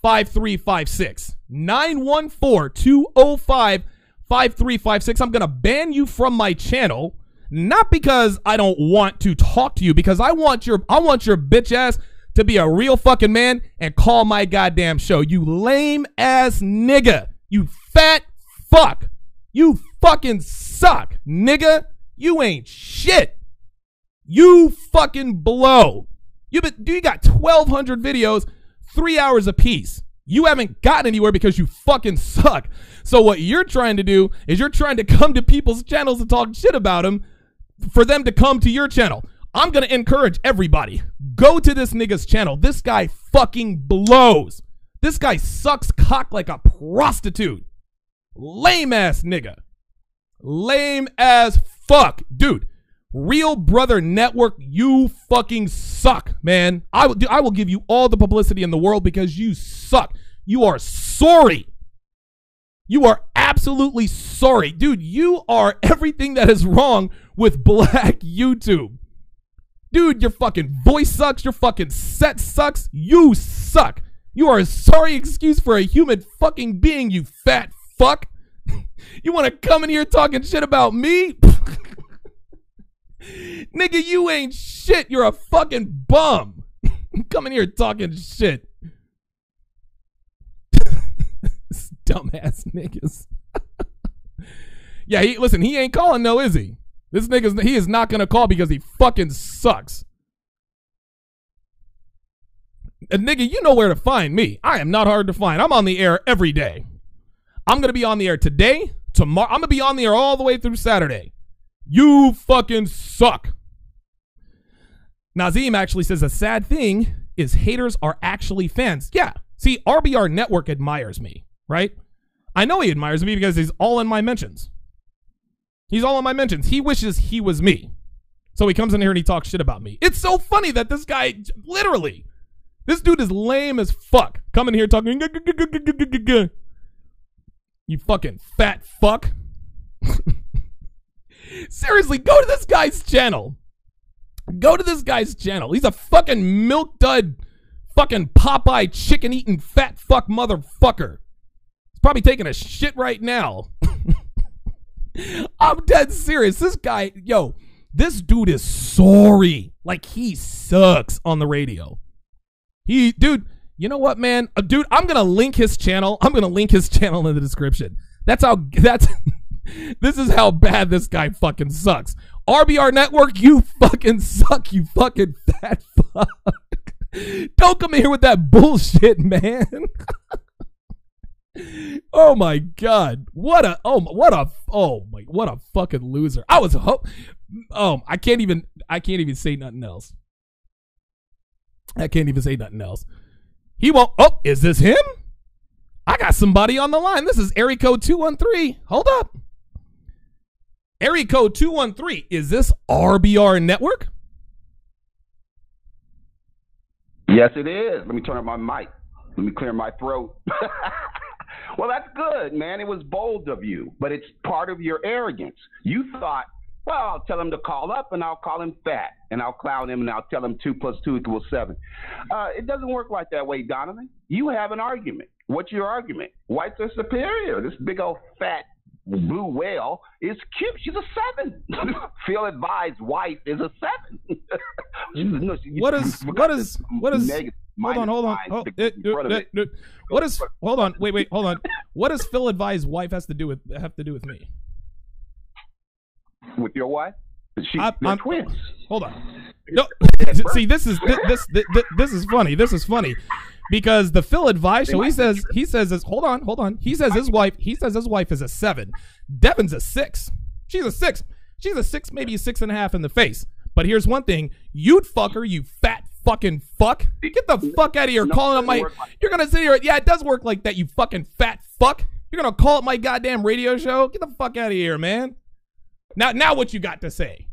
5356. 914 205 5356. I'm going to ban you from my channel. Not because I don't want to talk to you, because I want your I want your bitch ass to be a real fucking man and call my goddamn show. You lame ass nigga. You fat fuck. You fucking suck, nigga. You ain't shit. You fucking blow. You been, you got 1,200 videos, three hours a piece. You haven't gotten anywhere because you fucking suck. So what you're trying to do is you're trying to come to people's channels and talk shit about them for them to come to your channel. I'm going to encourage everybody go to this nigga's channel. This guy fucking blows. This guy sucks cock like a prostitute. Lame ass nigga. Lame as fuck. Dude, Real Brother Network, you fucking suck, man. I will, I will give you all the publicity in the world because you suck. You are sorry. You are absolutely sorry. Dude, you are everything that is wrong with [laughs] black YouTube. Dude, your fucking voice sucks. Your fucking set sucks. You suck. You are a sorry excuse for a human fucking being, you fat fuck. [laughs] you want to come in here talking shit about me? [laughs] Nigga, you ain't shit. You're a fucking bum. [laughs] come in here talking shit. Dumbass niggas. yeah, he listen, he ain't calling though, is he? This nigga's he is not gonna call because he fucking sucks. And nigga, you know where to find me. I am not hard to find. I'm on the air every day. I'm gonna be on the air today, tomorrow. I'm gonna be on the air all the way through Saturday. You fucking suck. Nazim actually says a sad thing is haters are actually fans. Yeah. See, RBR Network admires me, right? I know he admires me because he's all in my mentions. He's all on my mentions. He wishes he was me. So he comes in here and he talks shit about me. It's so funny that this guy, literally, this dude is lame as fuck. Coming here talking, you fucking fat fuck. [laughs] Seriously, go to this guy's channel. Go to this guy's channel. He's a fucking milk dud, fucking Popeye chicken eating fat fuck motherfucker. He's probably taking a shit right now. [laughs] I'm dead serious. This guy, yo, this dude is sorry. Like he sucks on the radio. He, dude, you know what, man? Uh, dude, I'm gonna link his channel. I'm gonna link his [laughs] channel in the description. That's how. [laughs] That's. this is how bad this guy fucking sucks. RBR Network, you fucking suck. You fucking fat [laughs] fuck. Don't come in here with that bullshit, man. Oh my god. What a oh what a oh my what a fucking loser. I was hope oh i can't even i can't even say nothing else. I can't even say nothing else. He won't oh is this him? I got somebody on the line. This is area code 213 hold up. Area code 213 is this rbr network? Yes it is. Let me turn up my mic. Let me clear my throat [laughs] Well, that's good, man. It was bold of you, but it's part of your arrogance. You thought, well, I'll tell him to call up and I'll call him fat and I'll clown him and I'll tell him two plus two equals seven. Uh, it doesn't work like that way, Donovan. You have an argument. What's your argument? Whites are superior. This big old fat blue whale is cute. She's a seven. [laughs] Phil advised wife is a seven. [laughs] no, what is [laughs] what is what is hold on hold on oh, uh, uh, it, uh, it, it, what is hold on wait wait hold on [laughs] what does Phil advise wife has to do with have to do with me? With your wife? She, I, I'm, twins. Hold on. No, [laughs] see this is this, this this is funny. This is funny because the Phil advice show he says he says this. Hold on, hold on. He says his wife. He says his wife is a seven. Devin's a six. She's a six. She's a six, maybe a six and a half in the face. But here's one thing: you'd fuck her, you fat fucking fuck. Get the fuck out of here, calling up my. Like you're gonna sit here. Yeah, it does work like that. You fucking fat fuck. You're gonna call it my goddamn radio show. Get the fuck out of here, man. Now, now, what you got to say?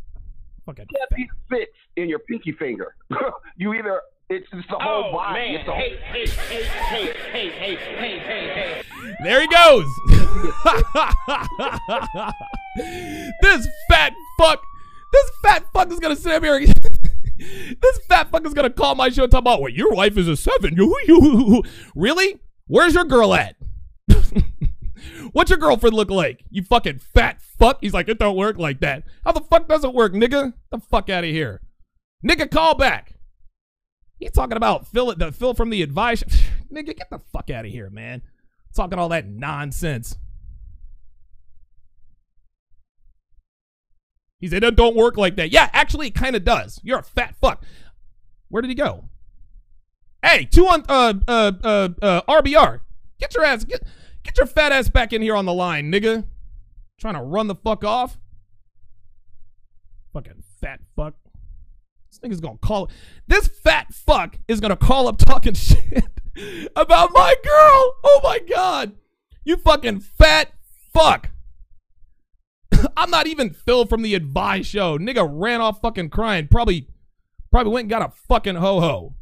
Fucking. These fits in your pinky finger. [laughs] you either it's just the whole oh, vibe. Man. Hey, hey, hey, hey, hey, hey, hey, hey, hey. There he goes. [laughs] this fat fuck. This fat fuck is gonna sit up here. [laughs] this fat fuck is gonna call my show and talk about, well, your wife is a seven. You, you, you. really? Where's your girl at? [laughs] What's your girlfriend look like? You fucking fat fuck. He's like, it don't work like that. How the fuck does it work, nigga? the fuck out of here. Nigga, call back. He's talking about Phil, the Phil from the advice. [sighs] Nigga, get the fuck out of here, man. Talking all that nonsense. He said, it don't work like that. Yeah, actually, it kind of does. You're a fat fuck. Where did he go? Hey, two on uh uh uh uh RBR. Get your ass get get your fat ass back in here on the line, nigga. Trying to run the fuck off. Fucking fat fuck. This nigga's gonna call this fat fuck is gonna call up talking [laughs] shit about my girl. Oh my god. You fucking fat fuck. [laughs] I'm not even Phil from the advice show. Nigga ran off fucking crying. Probably probably went and got a fucking ho ho.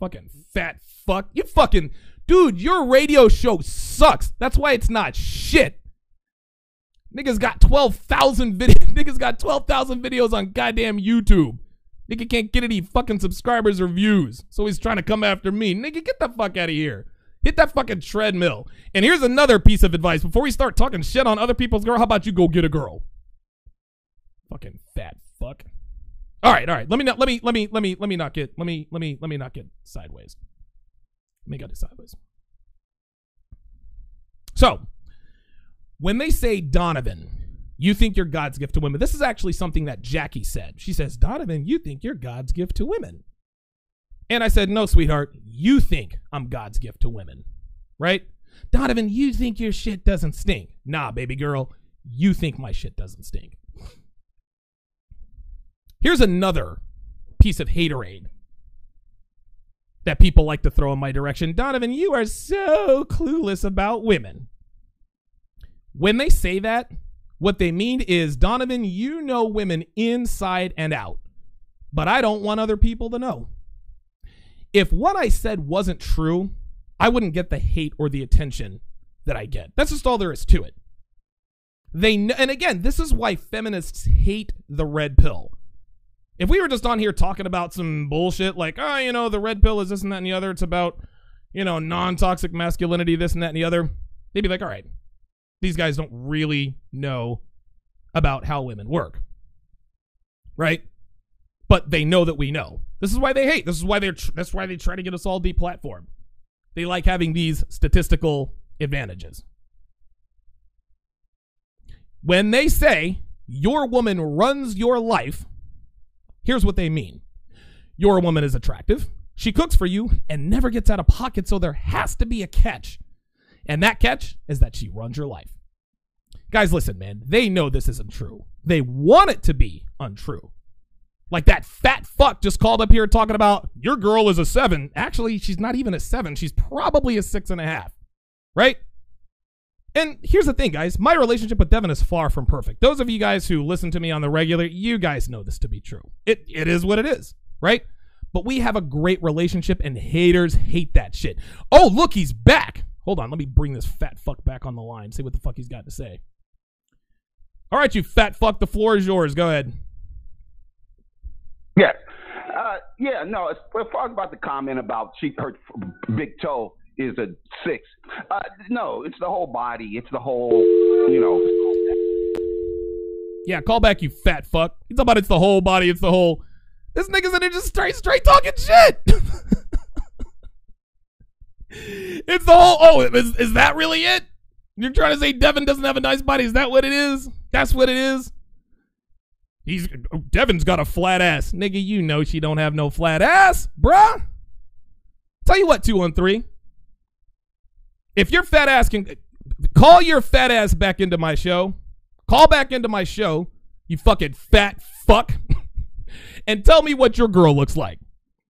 Fucking fat fuck. You fucking dude, your radio show sucks. That's why it's not shit. Niggas got 12,000 [laughs] videos. Niggas got 12,000 videos on goddamn YouTube. Nigga can't get any fucking subscribers or views. So he's trying to come after me. Nigga, get the fuck out of here. Hit that fucking treadmill. And here's another piece of advice. Before we start talking shit on other people's girl, how about you go get a girl? Fucking fat fuck. All right, all right. Let me not let me let me let me let me not get let me let me let me not get sideways. Let me get it sideways. So, when they say Donovan, you think you're God's gift to women. This is actually something that Jackie said. She says, Donovan, you think you're God's gift to women. And I said, No, sweetheart, you think I'm God's gift to women, right? Donovan, you think your shit doesn't stink. Nah, baby girl, you think my shit doesn't stink. Here's another piece of haterade that people like to throw in my direction. Donovan, you are so clueless about women. When they say that, what they mean is, Donovan, you know women inside and out, but I don't want other people to know. If what I said wasn't true, I wouldn't get the hate or the attention that I get. That's just all there is to it. They and again, this is why feminists hate the red pill. If we were just on here talking about some bullshit like, oh, you know, the red pill is this and that and the other, it's about, you know, non toxic masculinity, this and that and the other, they'd be like, all right, these guys don't really know about how women work. Right? But they know that we know. This is why they hate. This is why they're tr- that's why they try to get us all deplatformed. They like having these statistical advantages. When they say your woman runs your life, here's what they mean. Your woman is attractive. She cooks for you and never gets out of pocket, so there has to be a catch. And that catch is that she runs your life. Guys, listen, man, they know this isn't true. They want it to be untrue. Like that fat fuck just called up here talking about your girl is a seven. Actually, she's not even a seven. She's probably a six and a half. Right? And here's the thing, guys. My relationship with Devin is far from perfect. Those of you guys who listen to me on the regular, you guys know this to be true. It it is what it is, right? But we have a great relationship and haters hate that shit. Oh, look, he's back. Hold on, let me bring this fat fuck back on the line. See what the fuck he's got to say. All right, you fat fuck, the floor is yours. Go ahead. Yes. Uh, yeah, no, as as far as about the comment about she her big toe is a six. Uh, no, it's the whole body. It's the whole, you know. Yeah, call back, you fat fuck. Talking about it's the whole body, it's the whole. This nigga's in there just straight, straight talking shit. [laughs] it's the whole. Oh, is, is that really it? You're trying to say Devin doesn't have a nice body? Is that what it is? That's what it is. He's Devin's got a flat ass, nigga. You know she don't have no flat ass, bruh. Tell you what, two one three. If your fat ass can call your fat ass back into my show, call back into my show, you fucking fat fuck, [laughs] and tell me what your girl looks like.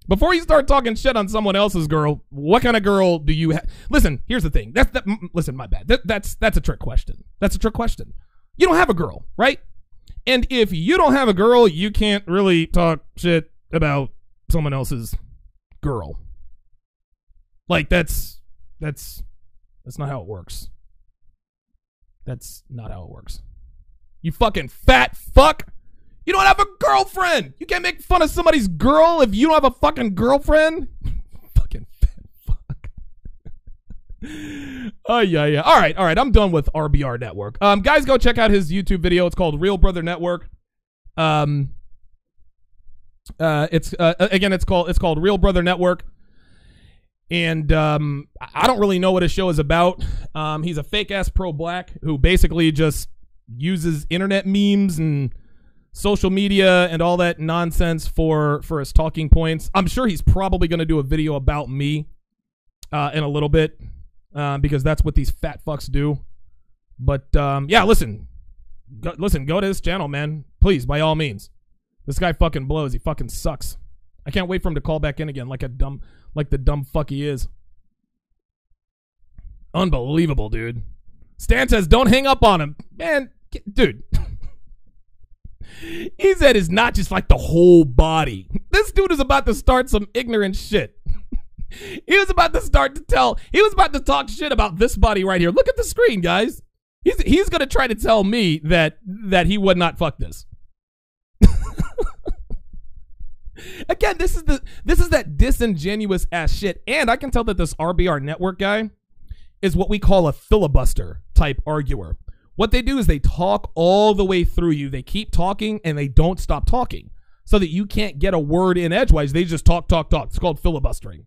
Before you start talking shit on someone else's girl, what kind of girl do you have? Listen, here's the thing. That's that. mm, Listen, my bad. That, that's that's a trick question. That's a trick question. You don't have a girl, right? And if you don't have a girl, you can't really talk shit about someone else's girl. Like that's that's that's not how it works. That's not how it works. You fucking fat fuck. You don't have a girlfriend. You can't make fun of somebody's girl if you don't have a fucking girlfriend. [laughs] fucking fat fuck. Oh yeah, yeah. All right, all right. I'm done with RBR Network. Um, guys, go check out his YouTube video. It's called Real Brother Network. Um, uh, it's uh, again, it's called it's called Real Brother Network. And um, I don't really know what his show is about. Um, he's a fake ass pro black who basically just uses internet memes and social media and all that nonsense for for his talking points. I'm sure he's probably going to do a video about me uh, in a little bit uh, because that's what these fat fucks do. But um, yeah, listen, go, listen, go to his channel, man. Please, by all means. This guy fucking blows. He fucking sucks. I can't wait for him to call back in again, like a dumb, like the dumb fuck he is. Unbelievable, dude. Stan says, "Don't hang up on him, man, dude." [laughs] he said it's not just like the whole body. [laughs] This dude is about to start some ignorant shit. He was about to start to tell. He was about to talk shit about this body right here. Look at the screen, guys. He's he's gonna try to tell me that that he would not fuck this. [laughs] Again, this is the this is that disingenuous ass shit. And I can tell that this RBR network guy is what we call a filibuster type arguer. What they do is they talk all the way through you. They keep talking and they don't stop talking so that you can't get a word in edgewise. They just talk, talk, talk. It's called filibustering.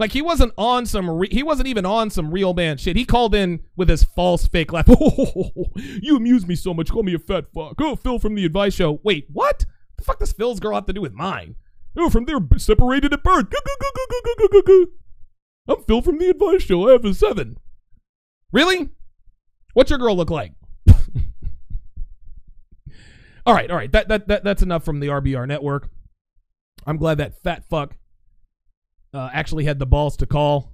Like he wasn't on some, re- he wasn't even on some real man shit. He called in with his false fake laugh. [laughs] you amuse me so much. Call me a fat fuck. Oh, Phil from the Advice Show. Wait, what? The fuck does Phil's girl have to do with mine? Oh, from there, separated at birth. I'm Phil from the Advice Show. I have a seven. Really? What's your girl look like? [laughs] all right, all right. That, that that that's enough from the RBR network. I'm glad that fat fuck uh, actually had the balls to call.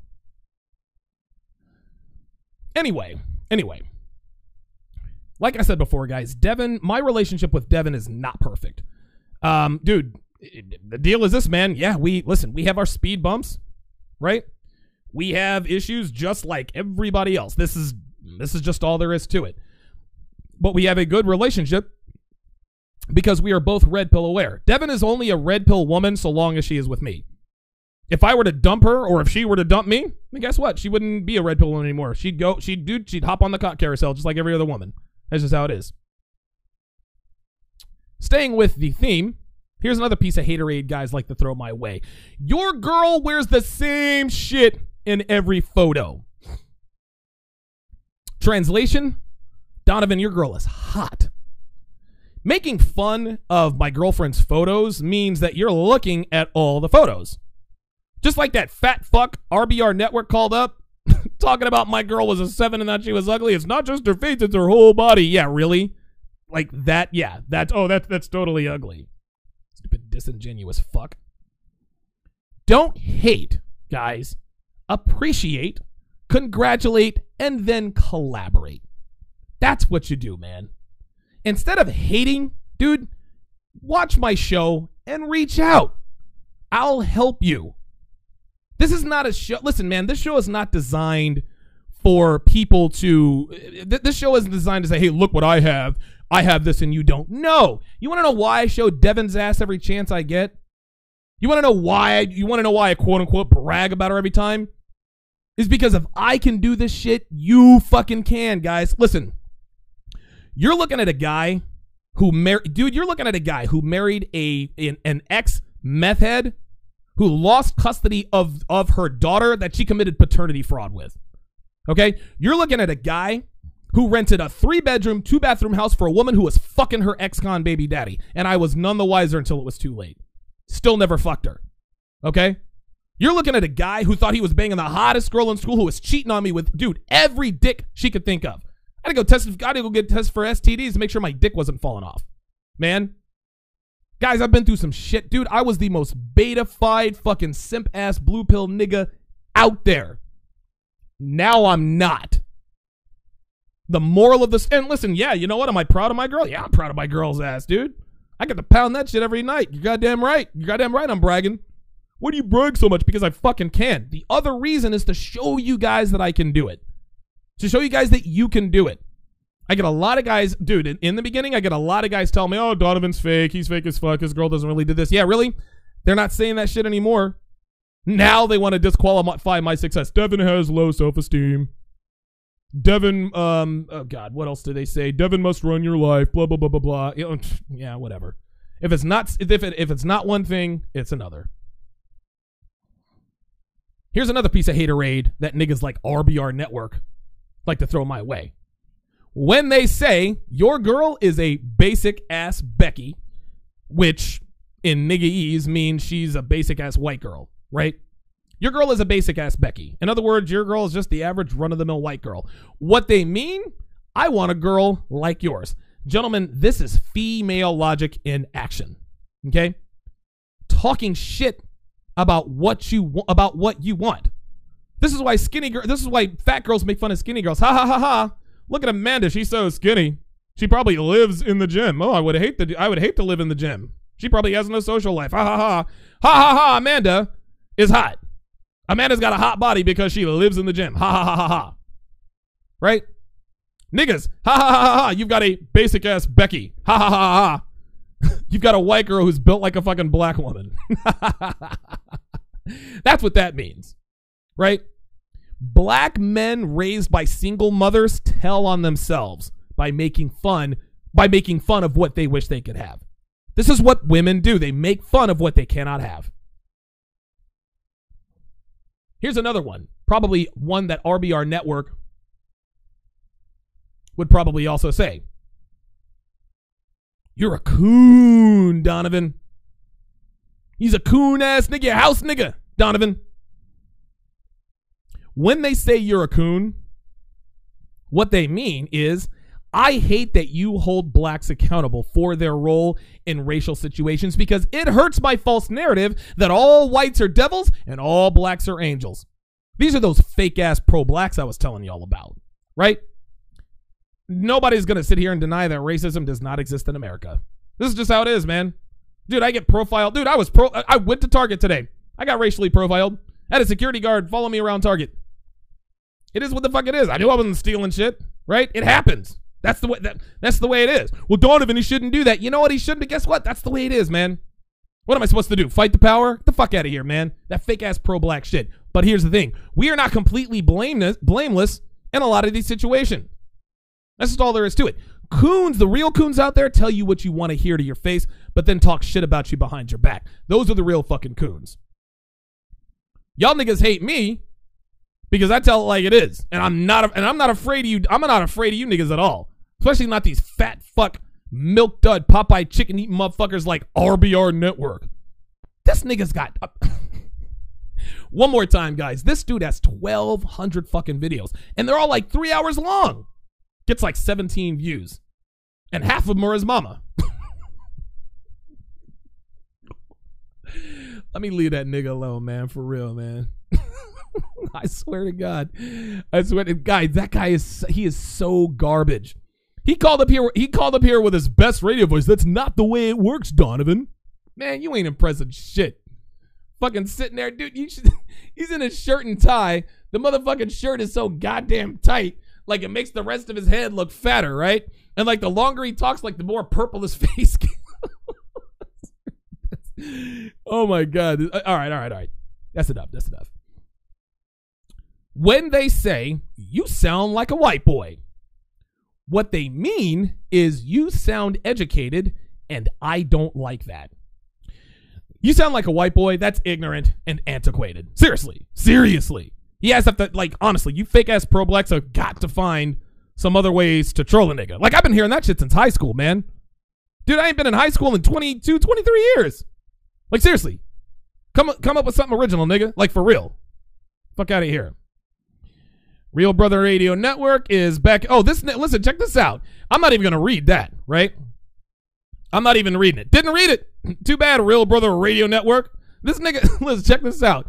Anyway, anyway. Like I said before, guys, Devin, my relationship with Devin is not perfect. Um, dude, the deal is this, man. Yeah, we listen, we have our speed bumps, right? We have issues just like everybody else. This is this is just all there is to it. But we have a good relationship because we are both red pill aware. Devin is only a red pill woman so long as she is with me. If I were to dump her or if she were to dump me, then guess what? She wouldn't be a red pill woman anymore. She'd go, she'd do, she'd hop on the cock carousel just like every other woman. That's just how it is. Staying with the theme, here's another piece of haterade guys like to throw my way. Your girl wears the same shit in every photo. Translation Donovan, your girl is hot. Making fun of my girlfriend's photos means that you're looking at all the photos. Just like that fat fuck RBR network called up [laughs] talking about my girl was a seven and that she was ugly. It's not just her face, it's her whole body. Yeah, really? Like that, yeah. That's oh, that's that's totally ugly. Stupid disingenuous fuck. Don't hate, guys. Appreciate, congratulate, and then collaborate. That's what you do, man. Instead of hating, dude, watch my show and reach out. I'll help you. This is not a show. Listen, man, this show is not designed for people to. Th- this show isn't designed to say, hey, look what I have. I have this and you don't. No. You want to know why I show Devin's ass every chance I get? You want to know why? I, you want to know why I quote unquote brag about her every time? Is because if I can do this shit, you fucking can, guys. Listen, you're looking at a guy who married, dude. You're looking at a guy who married a an, an ex meth head who lost custody of of her daughter that she committed paternity fraud with. Okay, you're looking at a guy who rented a three bedroom, two bathroom house for a woman who was fucking her ex con baby daddy, and I was none the wiser until it was too late. Still never fucked her. Okay. You're looking at a guy who thought he was banging the hottest girl in school who was cheating on me with, dude, every dick she could think of. I had to go test. I had to go get tests for STDs to make sure my dick wasn't falling off. Man, guys, I've been through some shit, dude. I was the most beta-fied fucking simp ass blue pill nigga out there. Now I'm not. The moral of this, and listen, yeah, you know what? Am I proud of my girl? Yeah, I'm proud of my girl's ass, dude. I get to pound that shit every night. You're goddamn right. You're goddamn right. I'm bragging. Why do you brag so much? Because I fucking can. The other reason is to show you guys that I can do it. To show you guys that you can do it. I get a lot of guys, dude, in, in the beginning, I get a lot of guys tell me, oh, Donovan's fake. He's fake as fuck. His girl doesn't really do this. Yeah, really? They're not saying that shit anymore. Now they want to disqualify my success. Devin has low self esteem. Devin, um, oh God, what else do they say? Devin must run your life. Blah blah blah blah blah. [sniffs] Yeah, whatever. If it's not, if it, if it's not one thing, it's another. Here's another piece of haterade that niggas like RBR Network like to throw my way. When they say your girl is a basic ass Becky, which in niggaese means she's a basic ass white girl, right? Your girl is a basic ass Becky. In other words, your girl is just the average run of the mill white girl. What they mean, I want a girl like yours. Gentlemen, this is female logic in action. Okay? Talking shit about what you about what you want. This is why skinny girl this is why fat girls make fun of skinny girls. Ha ha ha ha. Look at Amanda, she's so skinny. She probably lives in the gym. Oh, I would hate to I would hate to live in the gym. She probably has no social life. Ha ha ha. Ha ha ha. Amanda is hot. Amanda's got a hot body because she lives in the gym. Ha ha ha ha ha. Right? Niggas, ha ha ha ha ha. You've got a basic ass Becky. Ha ha ha ha. [laughs] You've got a white girl who's built like a fucking black woman. [laughs] That's what that means, right? Black men raised by single mothers tell on themselves by making fun by making fun of what they wish they could have. This is what women do. They make fun of what they cannot have. Here's another one, probably one that RBR Network would probably also say. You're a coon, Donovan. He's a coon ass nigga, house nigga, Donovan. When they say you're a coon, what they mean is I hate that you hold blacks accountable for their role in racial situations because it hurts my false narrative that all whites are devils and all blacks are angels. These are those fake ass pro blacks I was telling y'all about, right? Nobody's going to sit here and deny that racism does not exist in America. This is just how it is, man. Dude, I get profiled. Dude, I was pro I went to Target today. I got racially profiled. I had a security guard follow me around Target. It is what the fuck it is. I knew I wasn't stealing shit, right? It happens. That's the way that, that's the way it is. Well, Donovan, he shouldn't do that. You know what? He shouldn't. But guess what? That's the way it is, man. What am I supposed to do? Fight the power? Get the fuck out of here, man. That fake ass pro black shit. But here's the thing: we are not completely blameless, blameless in a lot of these situations. That's just all there is to it. Coons, the real coons out there, tell you what you want to hear to your face, but then talk shit about you behind your back. Those are the real fucking coons. Y'all niggas hate me because I tell it like it is, and I'm not, and I'm not afraid of you. I'm not afraid of you niggas at all. Especially not these fat fuck milk dud Popeye chicken eating motherfuckers like RBR Network. This nigga's got. Uh, [laughs] one more time, guys. This dude has 1,200 fucking videos, and they're all like three hours long. Gets like 17 views, and half of them are his mama. [laughs] Let me leave that nigga alone, man. For real, man. [laughs] I swear to God. I swear to guys, that guy is he is so garbage. He called up here. He called up here with his best radio voice. That's not the way it works, Donovan. Man, you ain't impressing shit. Fucking sitting there, dude. You should, [laughs] he's in his shirt and tie. The motherfucking shirt is so goddamn tight, like it makes the rest of his head look fatter, right? And like the longer he talks, like the more purple his [laughs] face. Gets. oh my god! All right, all right, all right. That's enough. That's enough. When they say you sound like a white boy, what they mean is you sound educated, and I don't like that. You sound like a white boy. That's ignorant and antiquated. Seriously. Seriously. He has to, like, honestly, you fake ass pro blacks have got to find some other ways to troll a nigga. Like, I've been hearing that shit since high school, man. Dude, I ain't been in high school in 22, 23 years. Like, seriously. Come, come up with something original, nigga. Like, for real. Fuck out of here. Real Brother Radio Network is back. Oh, this listen, check this out. I'm not even gonna read that, right? I'm not even reading it. Didn't read it. [clears throat] Too bad, Real Brother Radio Network. This nigga, [laughs] listen, check this out.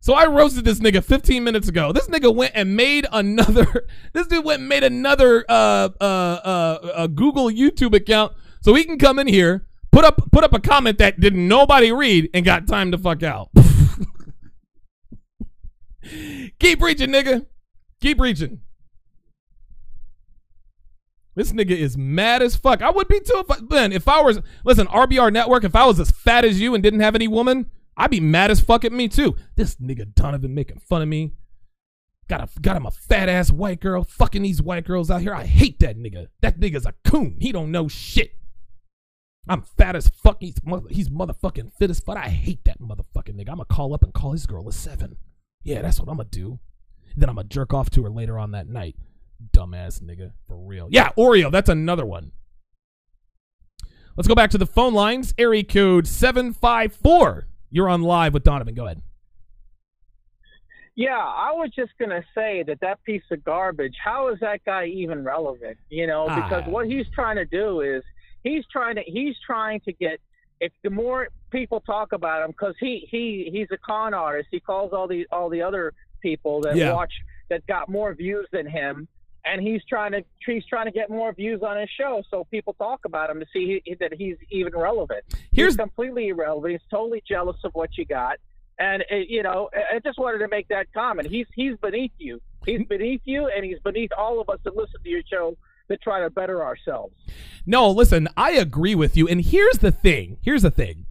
So I roasted this nigga 15 minutes ago. This nigga went and made another. [laughs] This dude went and made another uh, uh, uh, Google YouTube account so he can come in here, put up put up a comment that didn't nobody read, and got time to fuck out. [laughs] Keep reaching, nigga. Keep reaching. This nigga is mad as fuck. I would be too if I, man, if I was listen, RBR network, if I was as fat as you and didn't have any woman, I'd be mad as fuck at me too. This nigga Donovan making fun of me. Got a got him a fat ass white girl, fucking these white girls out here. I hate that nigga. That nigga's a coon. He don't know shit. I'm fat as fuck. He's, mother, he's motherfucking fit as fuck. I hate that motherfucking nigga. I'm gonna call up and call his girl a seven. Yeah, that's what I'm gonna do. Then I'm gonna jerk off to her later on that night. Dumbass nigga, for real. Yeah, Oreo, that's another one. Let's go back to the phone lines. Area code 754. You're on live with Donovan. Go ahead. Yeah, I was just gonna say that that piece of garbage. How is that guy even relevant? You know, because Ah. what he's trying to do is he's trying to he's trying to get. If the more people talk about him, because he he he's a con artist, he calls all the all the other people that Yeah. watch that got more views than him, and he's trying to he's trying to get more views on his show, so people talk about him to see he, that he's even relevant. Here's he's completely irrelevant. He's totally jealous of what you got. And uh, you know, I just wanted to make that comment. He's he's beneath you. He's beneath you, and he's beneath all of us that listen to your show to try to better ourselves. No, listen, I agree with you. And here's the thing. Here's the thing.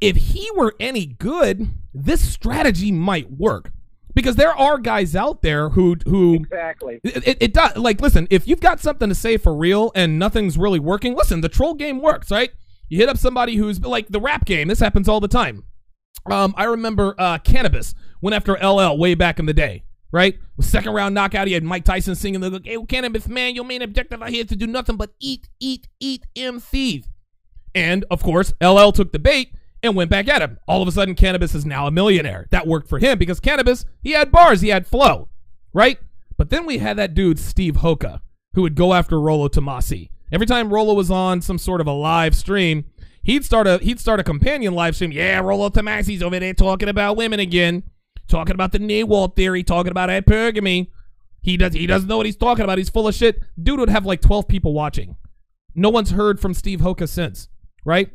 If he were any good, this strategy might work. Because there are guys out there who who Exactly. it, it, does like listen, if you've got something to say for real and nothing's really working, listen, the troll game works, right? You hit up somebody who's like the rap game, this happens all the time. Um, I remember uh Canibus went after LL way back in the day, right? Second round knockout, he had Mike Tyson singing the hey, Canibus man, your main objective out here is to do nothing but eat, eat, eat, M thief. And of course, LL took the bait and went back at him. All of a sudden, Canibus is now a millionaire. That worked for him because Canibus, he had bars, he had flow, right? But then we had that dude, Steve Hoka, who would go after Rollo Tomassi. Every time Rollo was on some sort of a live stream, he'd start a he'd start a companion live stream. Yeah, Rollo Tomassi's over there talking about women again, talking about the Nawalt theory, talking about hypergamy. He does he doesn't know what he's talking about. He's full of shit. Dude would have like 12 people watching. No one's heard from Steve Hoka since, right?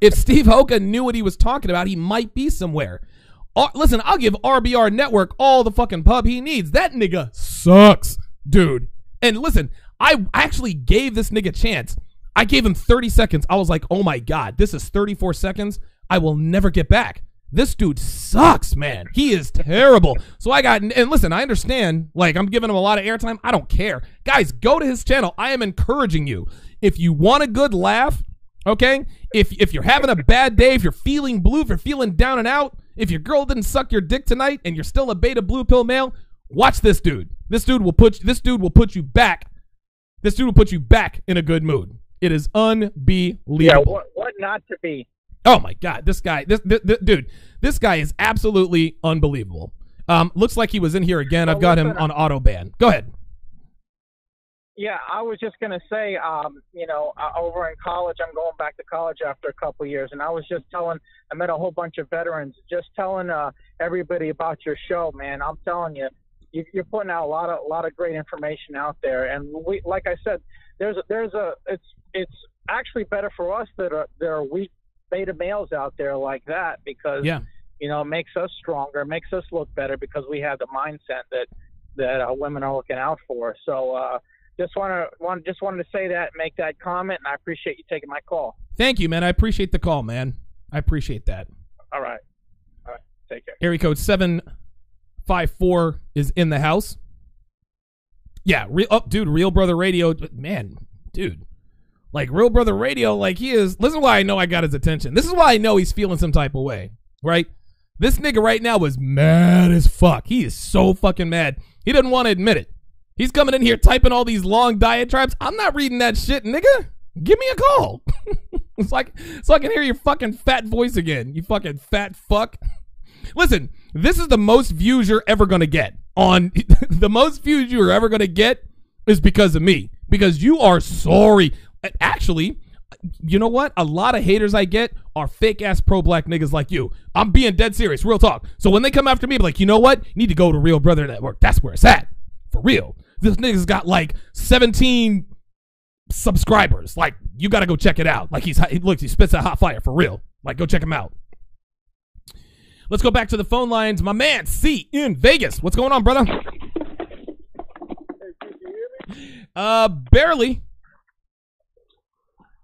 If Steve Hoka knew what he was talking about, he might be somewhere. Uh, listen, I'll give RBR Network all the fucking pub he needs. That nigga sucks, dude. And listen, I actually gave this nigga a chance. I gave him 30 seconds. I was like, oh my God, this is 34 seconds. I will never get back. This dude sucks, man. He is terrible. So I got, and listen, I understand, like, I'm giving him a lot of airtime. I don't care. Guys, go to his channel. I am encouraging you. If you want a good laugh, okay? If, if you're having a bad day, if you're feeling blue, if you're feeling down and out, if your girl didn't suck your dick tonight and you're still a beta blue pill male, watch this dude. This dude will put, this dude will put you back. This dude will put you back in a good mood. It is unbelievable. Yeah, what, what not to be? Oh my god, this guy, this, this, this- dude, this guy is absolutely unbelievable. Um, looks like he was in here again. I've got him on auto ban. Go ahead. Yeah, I was just gonna say, um, you know, uh, over in college, I'm going back to college after a couple of years, and I was just telling, I met a whole bunch of veterans, just telling uh, everybody about your show, man. I'm telling you, you you're putting out a lot of a lot of great information out there, and we, like I said, there's a, there's a, it's it's actually better for us that are there are weak beta males out there like that because Yeah. you know it makes us stronger, it makes us look better because we have the mindset that that uh, women are looking out for. So. uh just want to want just wanted to say that, make that comment, and I appreciate you taking my call. Thank you, man. I appreciate the call, man. I appreciate that. All right, all right, take care. Area code seven five four is in the house. Yeah, real oh, dude, Real Brother Radio, man, dude. Like Real Brother Radio, like he is this is why I know I got his attention. This is why I know he's feeling some type of way. Right? This nigga right now is mad as fuck. He is so fucking mad. He doesn't want to admit it. He's coming in here typing all these long diatribes. I'm not reading that shit, nigga. Give me a call. [laughs] it's like so I can hear your fucking fat voice again. You fucking fat fuck. Listen, this is the most views you're ever gonna get. On [laughs] the most views you're ever gonna get is because of me. Because you are sorry. Actually, you know what? A lot of haters I get are fake ass pro black niggas like you. I'm being dead serious, real talk. So when they come after me, be like, you know what? You need to go to Real Brother Network. That's where it's at. For real. This nigga's got like 17 subscribers. Like, you gotta go check it out. Like he's he looks, he spits out hot fire for real. Like, go check him out. Let's go back to the phone lines. My man C in Vegas. What's going on, brother? Uh barely.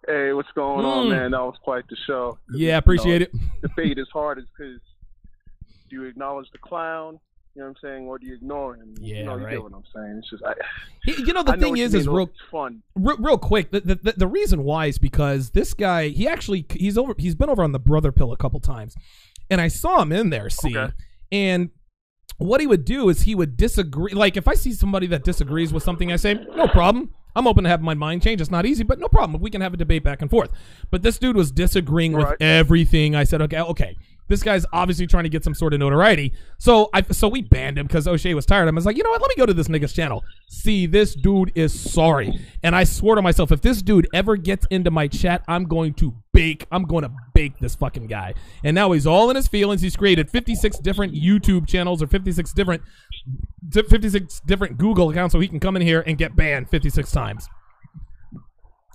Hey, what's going Mm. on, man? That was quite the show. Yeah, appreciate it. Debate is hard, is because you acknowledge the clown? You know what I'm saying, or do you ignore him? Yeah, you know, you right. get what I'm saying. It's just, I, you know the I thing you is mean, is real It's fun. real, real quick the, the the reason why is because this guy he actually he's over he's been over on the brother pill a couple times and i saw him in there see Okay. and what he would do is he would disagree like if i see somebody that disagrees with something i say no problem i'm open to have my mind change it's not easy but no problem we can have a debate back and forth but this dude was disagreeing with Right. everything i said okay okay this guy's obviously trying to get some sort of notoriety. So I so we banned him because O'Shea was tired. I was like, you know what? Let me go to this nigga's channel. See, this dude is sorry. And I swore to myself, if this dude ever gets into my chat, I'm going to bake. I'm going to bake this fucking guy. And now he's all in his feelings. He's created 56 different YouTube channels or 56 different 56 different Google accounts so he can come in here and get banned 56 times.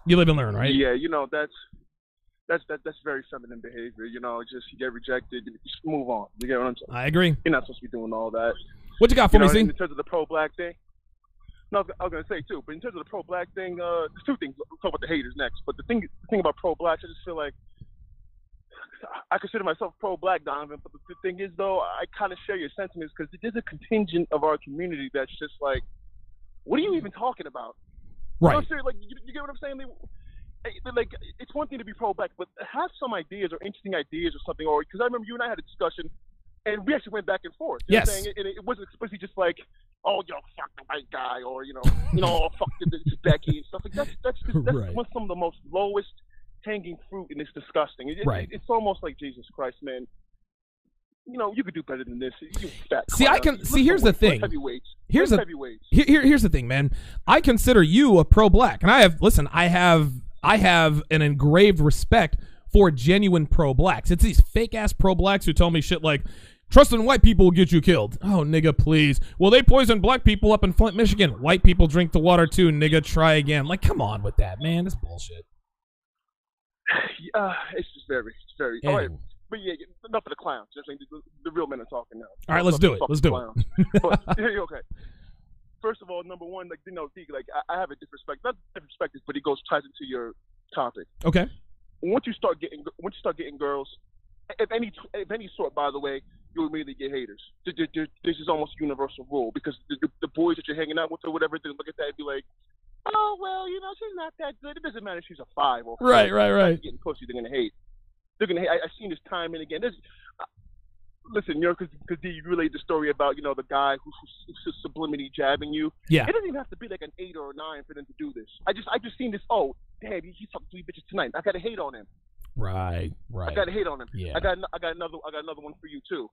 You live and learn, right? Yeah, you know that's that's that, that's very feminine behavior. You know, just you get rejected, you just move on. You get what I'm saying? I agree. You're not supposed to be doing all that. What you got for You know, me, in terms of the pro black thing. No, I was gonna say too. But in terms of the pro-black thing, uh, there's two things. We'll talk about the haters next. But the thing, the thing about pro-blacks, I just feel like I consider myself pro-black, Donovan. But the, thing is, though, I kind of share your sentiments because there's a contingent of our community that's just like, what are you even talking about? You know, Right. like you, you get what I'm saying? They- like it's one thing to be pro-black, but have some ideas or interesting ideas or something. Or because I remember you and I had a discussion, and we actually went back and forth. You know what I'm Yes. saying? And it, it wasn't explicitly just like, oh, yo, fuck the white guy, or you know, you know, oh, fuck the, this Becky and stuff like that. That's just, that's Right. one some of the most lowest hanging fruit, and it's disgusting. It, it- Right. it's almost like Jesus Christ, man. You know, you could do better than this. You fat See, I can- see, here's the thing. Heavyweights. Here's heavyweights. Here, here- here's the thing, man. I consider you a pro black, and I have listen. I have I have an engraved respect for genuine pro blacks. It's these fake ass pro blacks who tell me shit like. Trusting white people will get you killed. Oh, nigga, please. Well, they poisoned black people up in Flint, Michigan. White people drink the water too, nigga. Try again. Like, come on with that, man. That's bullshit. [sighs] Uh, it's just very, it's very. All right, but yeah, enough of the clowns. Just the, the real men are talking now. All right, let's do it. Let's do clowns. it. but, [laughs] yeah, okay. First of all, number one, like you know, like I, I have a different respect, not different perspective, but it goes ties into your topic. Okay. Once you start getting, once you start getting girls, if any, if any sort, by the way, you'll immediately get haters. Th- th- th- This is almost a universal rule because the, boys that you're hanging out with or whatever, they look at that and be like, oh well, you know, she's not that good. It doesn't matter if she's a five or Right, four. right, right. Getting pussy, they're gonna hate. They're gonna hate. I, I've seen this time and again. Uh, listen, you know, because you relayed the story about you know the guy who's, who's sublimity jabbing you. Yeah. It doesn't even have to be like an eight or a nine for them to do this. I just I just seen this. Oh, damn, he- he's talking three bitches tonight. I gotta hate on him. Right, right. I gotta hate on him. Yeah. I got I got another I got another one for you too.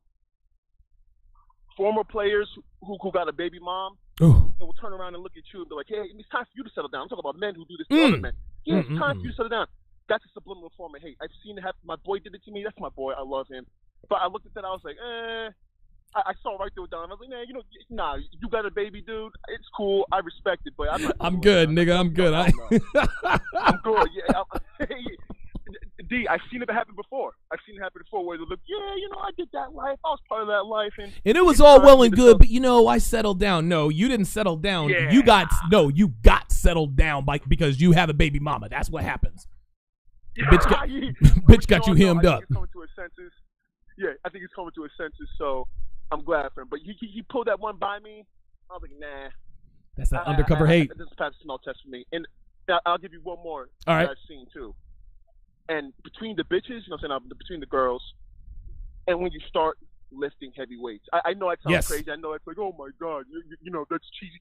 Former players who who got a baby mom Ooh. and will turn around and look at you and be like, "Hey, it's time for you to settle down." I'm talking about men who do this to Mm. other men. Yeah, it's Mm, time mm, for you to settle down. That's a subliminal form of hate. I've seen it happen. My boy did it to me. That's my boy. I love him. But I looked at that. I was like, eh. I, I saw right through it, Don. I was like, man, you know, nah, you got a baby, dude. It's cool. I respect it, but I'm not. I'm good, that. nigga. I'm good. I, [laughs] I'm good. Yeah. I'm, [laughs] D, I've seen it happen before. I've seen it happen before where they look, yeah, you know, I did that life. I was part of that life, and And it was all well and good, settle- but you know, I settled down. No, you didn't settle down. Yeah. You got no, you got settled down by because you have a baby mama. That's what happens. Bitch [laughs] got- bitch got you hemmed up. coming to senses. Yeah, I think he's coming to his senses. So I'm glad for him. But he, he, he pulled that one by me. I was like, nah. That's that I- undercover I, I, hate. This is past smell test for me. And I'll give you one more All right. that I've seen too. And between the bitches, you know, what I'm saying, between the girls, and when you start lifting heavy weights, I, I know that sounds Yes. crazy. I know it's like, oh my god, you, you, you know, that's cheesy.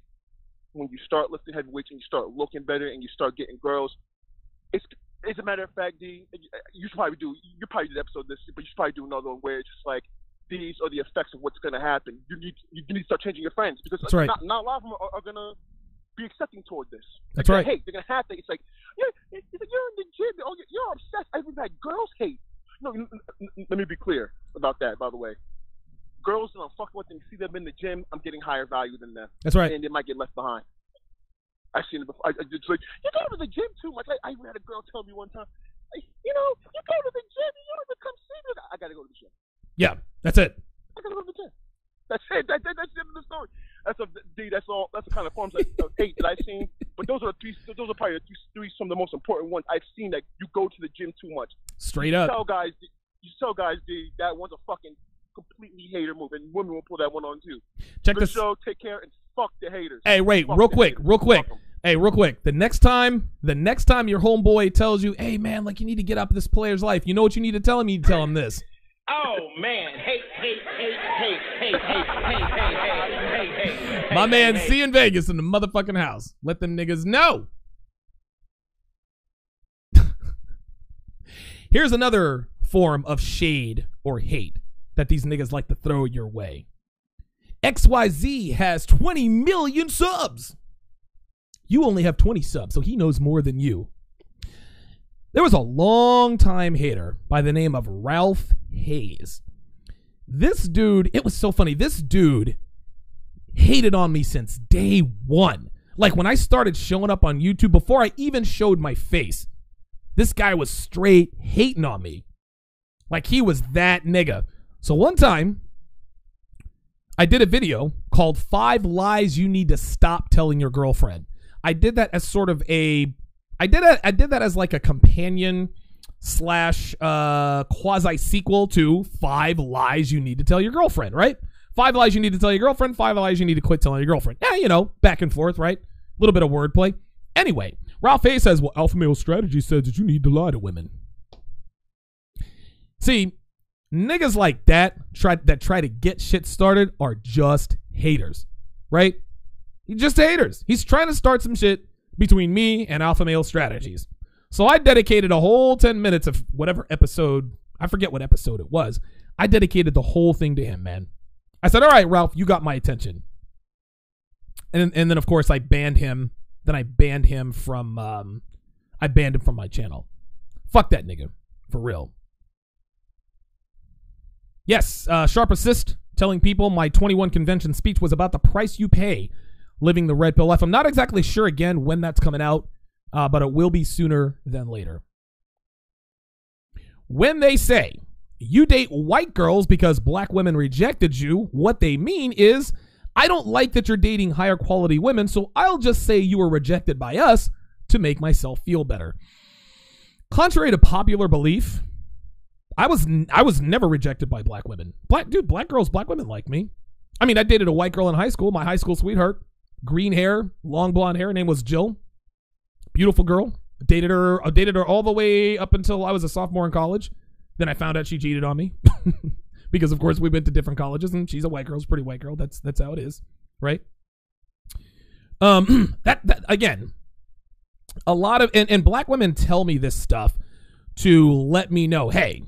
When you start lifting heavy weights and you start looking better and you start getting girls, it's as a matter of fact, D, you should probably do. You probably did an episode this, but you should probably do another one where it's just like these are the effects of what's going to happen. You need you need to start changing your friends because That's right. not, not a lot of them are, are going to be accepting toward this. That's They're right. Hate. They're gonna have to. It's like you're, it's like, you're in the gym. Oh, you're, you're obsessed. I've had girls hate. No, let me be clear about that. By the way, girls that I'm fucking with and see them in the gym, I'm getting higher value than them, That's right. and they might get left behind. I've seen it before. I, I just like you go to the gym too much. I, I even had a girl tell me one time, like, you know, you go to the gym, you don't even come see me. I gotta go to the gym. Yeah, that's it. I gotta go to the gym. That's it. That, that, that's the end of the story. That's a D. That's all. That's the kind of forms of, [laughs] of hate that I've seen. But those are the three. Those are probably the three, three some of the most important ones I've seen. That you go to the gym too much. Straight You up. tell guys. You tell guys, D. That one's a fucking completely hater move, and women will pull that one on too. Check Good this. show. Take care and fuck the haters. Hey, wait, Fuck real quick, haters. real quick. Hey, real quick. The next time, the next time your homeboy tells you, "Hey, man, like you need to get up this player's life," you know what you need to tell him? You need to tell him this. Oh man, hate, hate, hate, hate, hate, hate, hate, hate, hate, hate, hate. My man C in Vegas in the motherfucking house. Let them niggas know. Here's another form of shade or hate that these niggas like to throw your way. XYZ has 20 million subs. You only have 20 subs, so he knows more than you. There was a long time hater by the name of Ralph Hayes. This dude, it was so funny. This dude hated on me since day one. Like when I started showing up on YouTube, before I even showed my face, this guy was straight hating on me. Like he was that nigga. So one time, I did a video called Five Lies You Need to Stop Telling Your Girlfriend. I did that as sort of a I did a, I did that as like a companion slash uh quasi sequel to Five Lies You Need to Tell Your Girlfriend, right? Five lies you need to tell your girlfriend, five lies you need to quit telling your girlfriend. Yeah, you know, back and forth, right? A little bit of wordplay. Anyway, Ralph A says, well, alpha male strategy says that you need to lie to women. See, niggas like that try that try to get shit started are just haters, right? He's just haters. He's trying to start some shit between me and alpha male strategies. So I dedicated a whole 10 minutes of whatever episode, I forget what episode it was. I dedicated the whole thing to him, man. I said, "All right, Ralph, you got my attention." And and then of course I banned him. Then I banned him from um I banned him from my channel. Fuck that nigga. For real. Yes, uh, sharp assist telling people my 21 convention speech was about the price you pay living the red pill life. I'm not exactly sure again when that's coming out, uh, but it will be sooner than later. When they say you date white girls because black women rejected you, what they mean is I don't like that you're dating higher quality women, so I'll just say you were rejected by us to make myself feel better. Contrary to popular belief, I was I was never rejected by black women. Black dude, black girls, black women like me. I mean, I dated a white girl in high school, my high school sweetheart, green hair, long blonde hair. Her name was Jill. Beautiful girl. Dated her. I dated her all the way up until I was a sophomore in college. Then I found out she cheated on me [laughs] because, of course, we went to different colleges, and she's a white girl, she's a pretty white girl. That's that's how it is, right? Um, [clears throat] that that again, a lot of and, and black women tell me this stuff to let me know, hey,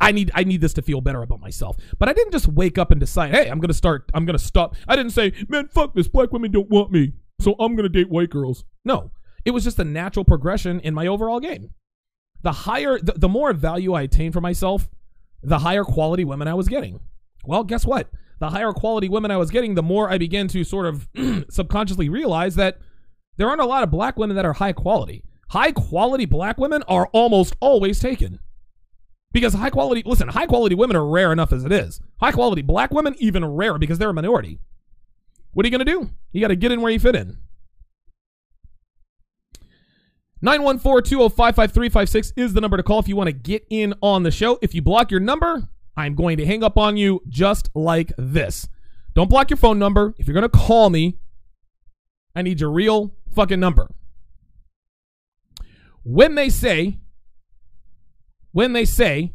I need I need this to feel better about myself. But I didn't just wake up and decide, hey, I'm gonna start I'm gonna stop. I didn't say, man, fuck this, black women don't want me. So I'm gonna date white girls. No. It was just a natural progression in my overall game. The higher the, the more value I attained for myself, the higher quality women I was getting. Well, guess what? The higher quality women I was getting, the more I began to sort of [clears throat] subconsciously realize that there aren't a lot of black women that are high quality. High quality black women are almost always taken. Because high quality, listen, high quality women are rare enough as it is. High quality black women, even rarer because they're a minority. What are you going to do? You got to get in where you fit in. 914-205-5356 is the number to call if you want to get in on the show. If you block your number, I'm going to hang up on you just like this. Don't block your phone number. If you're going to call me, I need your real fucking number. When they say, when they say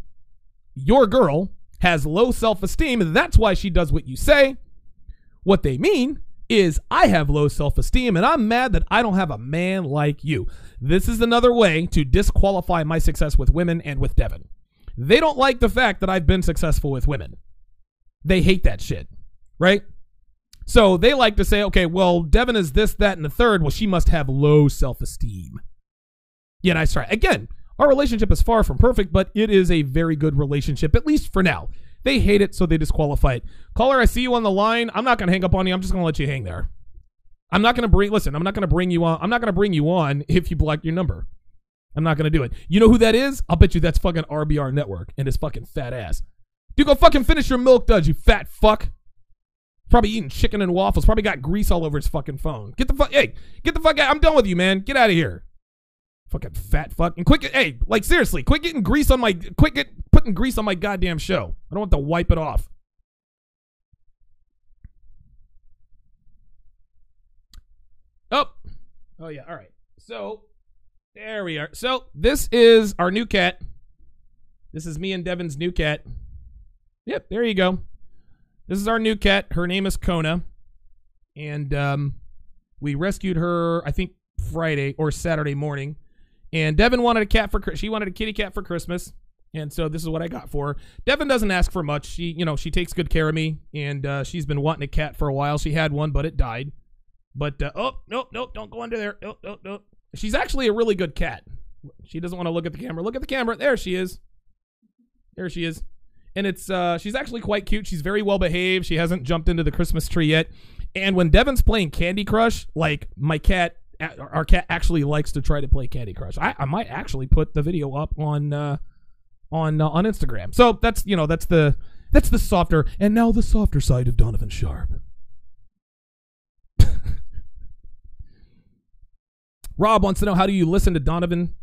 your girl has low self esteem, and that's why she does what you say. What they mean is I have low self esteem and I'm mad that I don't have a man like you. This is another way to disqualify my success with women and with Devin. They don't like the fact that I've been successful with women. They hate that shit, right? So they like to say, okay, well, Devin is this, that, and the third. Well, she must have low self esteem. Yeah, nice try. Again, our relationship is far from perfect, but it is a very good relationship, at least for now. They hate it, so they disqualify it. Caller, I see you on the line. I'm not going to hang up on you. I'm just going to let you hang there. I'm not going to bring, listen, I'm not going to bring you on. I'm not going to bring you on [laughs] if you block your number. I'm not going to do it. You know who that is? I'll bet you that's fucking RBR Network and his fucking fat ass. Dude, go fucking finish your milk duds, you fat fuck. Probably eating chicken and waffles. Probably got grease all over his fucking phone. Get the fuck, hey, get the fuck out. I'm done with you, man. Get out of here. Fucking fat fuck. And quick, hey, like seriously, quit getting grease on my, quit get, putting grease on my goddamn show. I don't want to wipe it off. Oh, oh yeah. All right. So there we are. So this is our new cat. This is me and Devin's new cat. Yep, there you go. This is our new cat. Her name is Kona, and um, we rescued her. I think Friday or Saturday morning. And Devin wanted a cat for she wanted a kitty cat for Christmas, and so this is what I got for her. Devin doesn't ask for much. She, you know, she takes good care of me, and uh, she's been wanting a cat for a while. She had one, but it died. But uh, oh, nope, nope, don't go under there. Nope, nope, nope. She's actually a really good cat. She doesn't want to look at the camera. Look at the camera. There she is. There she is. And it's uh she's actually quite cute. She's very well behaved. She hasn't jumped into the Christmas tree yet. And when Devin's playing Candy Crush, like my cat our cat actually likes to try to play Candy Crush. I, I might actually put the video up on uh, on uh, on Instagram. So that's you know that's the that's the softer and now the softer side of Donovan Sharpe. [laughs] Rob wants to know how do you listen to Donovan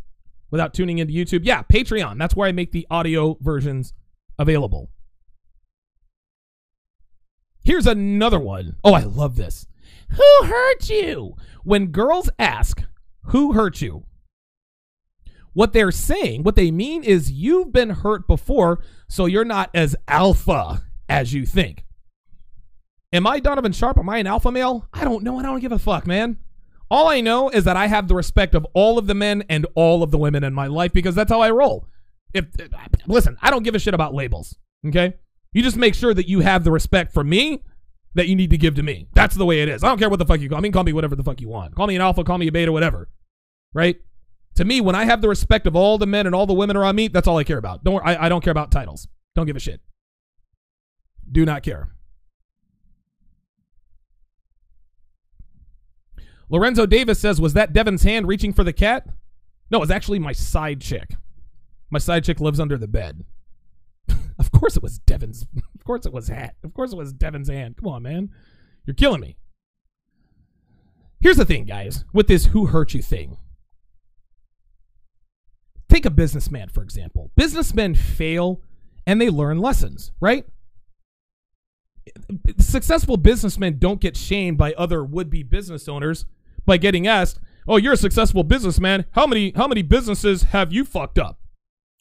without tuning into YouTube? Yeah, Patreon. That's where I make the audio versions available. Here's another one. Oh, I love this. Who hurt you? When girls ask, Who hurt you? What they're saying, what they mean is you've been hurt before, so you're not as alpha as you think. Am I Donovan Sharpe? Am I an alpha male? I don't know. and I don't give a fuck, man. All I know is that I have the respect of all of the men and all of the women in my life because that's how I roll. If listen, I don't give a shit about labels. Okay? You just make sure that you have the respect for me that you need to give to me. That's the way it is. I don't care what the fuck you call. I mean, call me whatever the fuck you want. Call me an alpha, call me a beta, whatever. Right? To me, when I have the respect of all the men and all the women around me, that's all I care about. Don't I, I don't care about titles. Don't give a shit. Do not care. Lorenzo Davis says, Was that Devin's hand reaching for the cat? No, it was actually my side chick. My side chick lives under the bed. [laughs] of course it was Devin's. Of course it was hat. Of course it was Devin's hand. Come on, man. You're killing me. Here's the thing, guys, with this who hurt you thing. Take a businessman, for example. Businessmen fail and they learn lessons, right? Successful businessmen don't get shamed by other would-be business owners by getting asked, "Oh, you're a successful businessman. How many how many businesses have you fucked up?"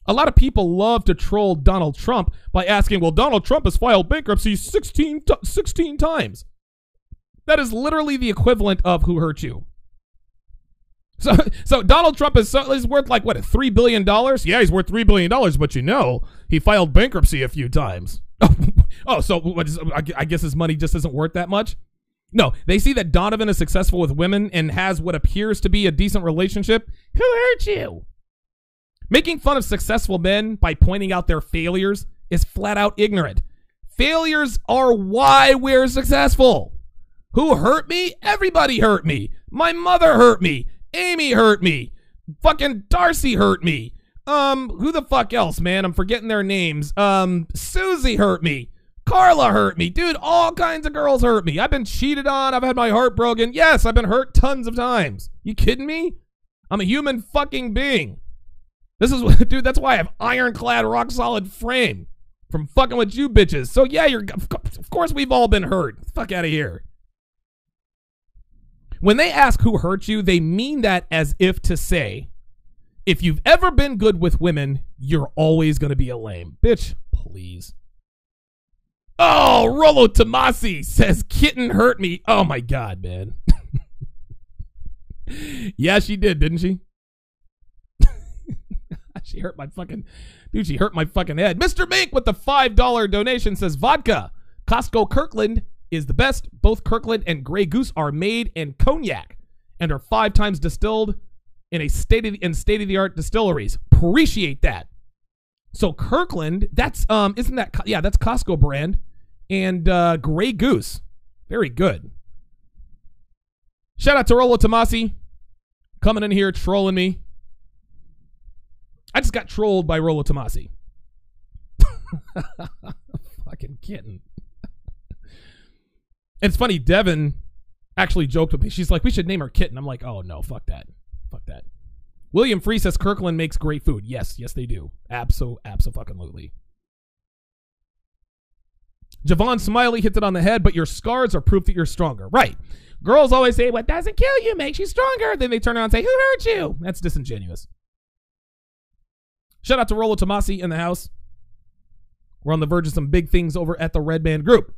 A lot of people love to troll Donald Trump by asking, "Well, Donald Trump has filed bankruptcy 16, t- 16 times." That is literally the equivalent of who hurt you. [laughs] So, so Donald Trump is, so, is worth like what three billion dollars? Yeah, he's worth three billion dollars, but you know he filed bankruptcy a few times. [laughs] oh, so I guess his money just isn't worth that much. No, they see that Donovan is successful with women and has what appears to be a decent relationship. Who hurt you? Making fun of successful men by pointing out their failures is flat out ignorant. Failures are why we're successful. Who hurt me? Everybody hurt me. My mother hurt me. Amy hurt me. Fucking Darcy hurt me. Um, who the fuck else, man? I'm forgetting their names. Um, Susie hurt me. Carla hurt me. Dude, all kinds of girls hurt me. I've been cheated on. I've had my heart broken. Yes, I've been hurt tons of times. You kidding me? I'm a human fucking being. This is what, [laughs] dude, that's why I have ironclad, rock solid frame from fucking with you bitches. So yeah, you're, of course we've all been hurt. Fuck out of here. When they ask who hurt you, they mean that as if to say, if you've ever been good with women, you're always going to be a lame. Bitch, please. Oh, Rollo Tomassi says kitten hurt me. Oh my god, man. [laughs] yeah, she did, didn't she? [laughs] she hurt my fucking dude, she hurt my fucking head. Mr. Mink with the $5 donation says vodka. Costco Kirkland is the best. Both Kirkland and Grey Goose are made in cognac and are five times distilled in a state of in state of the art distilleries. Appreciate that. So Kirkland, that's um, isn't that yeah, that's Costco brand, and uh, Grey Goose, very good. Shout out to Rollo Tomassi, coming in here trolling me. I just got trolled by Rollo Tomassi. [laughs] Fucking kitten. It's funny, Devin actually joked with me. She's like, we should name her Kitten. I'm like, oh no, fuck that. Fuck that. William Free says Kirkland makes great food. Yes, yes, they do. Abso, abso fucking absolutely. Javon Smiley hits it on the head, but your scars are proof that you're stronger. Right. Girls always say, what doesn't kill you makes you stronger. Then they turn around and say, who hurt you? That's disingenuous. Shout out to Rollo Tomassi in the house. We're on the verge of some big things over at the Red Man Group.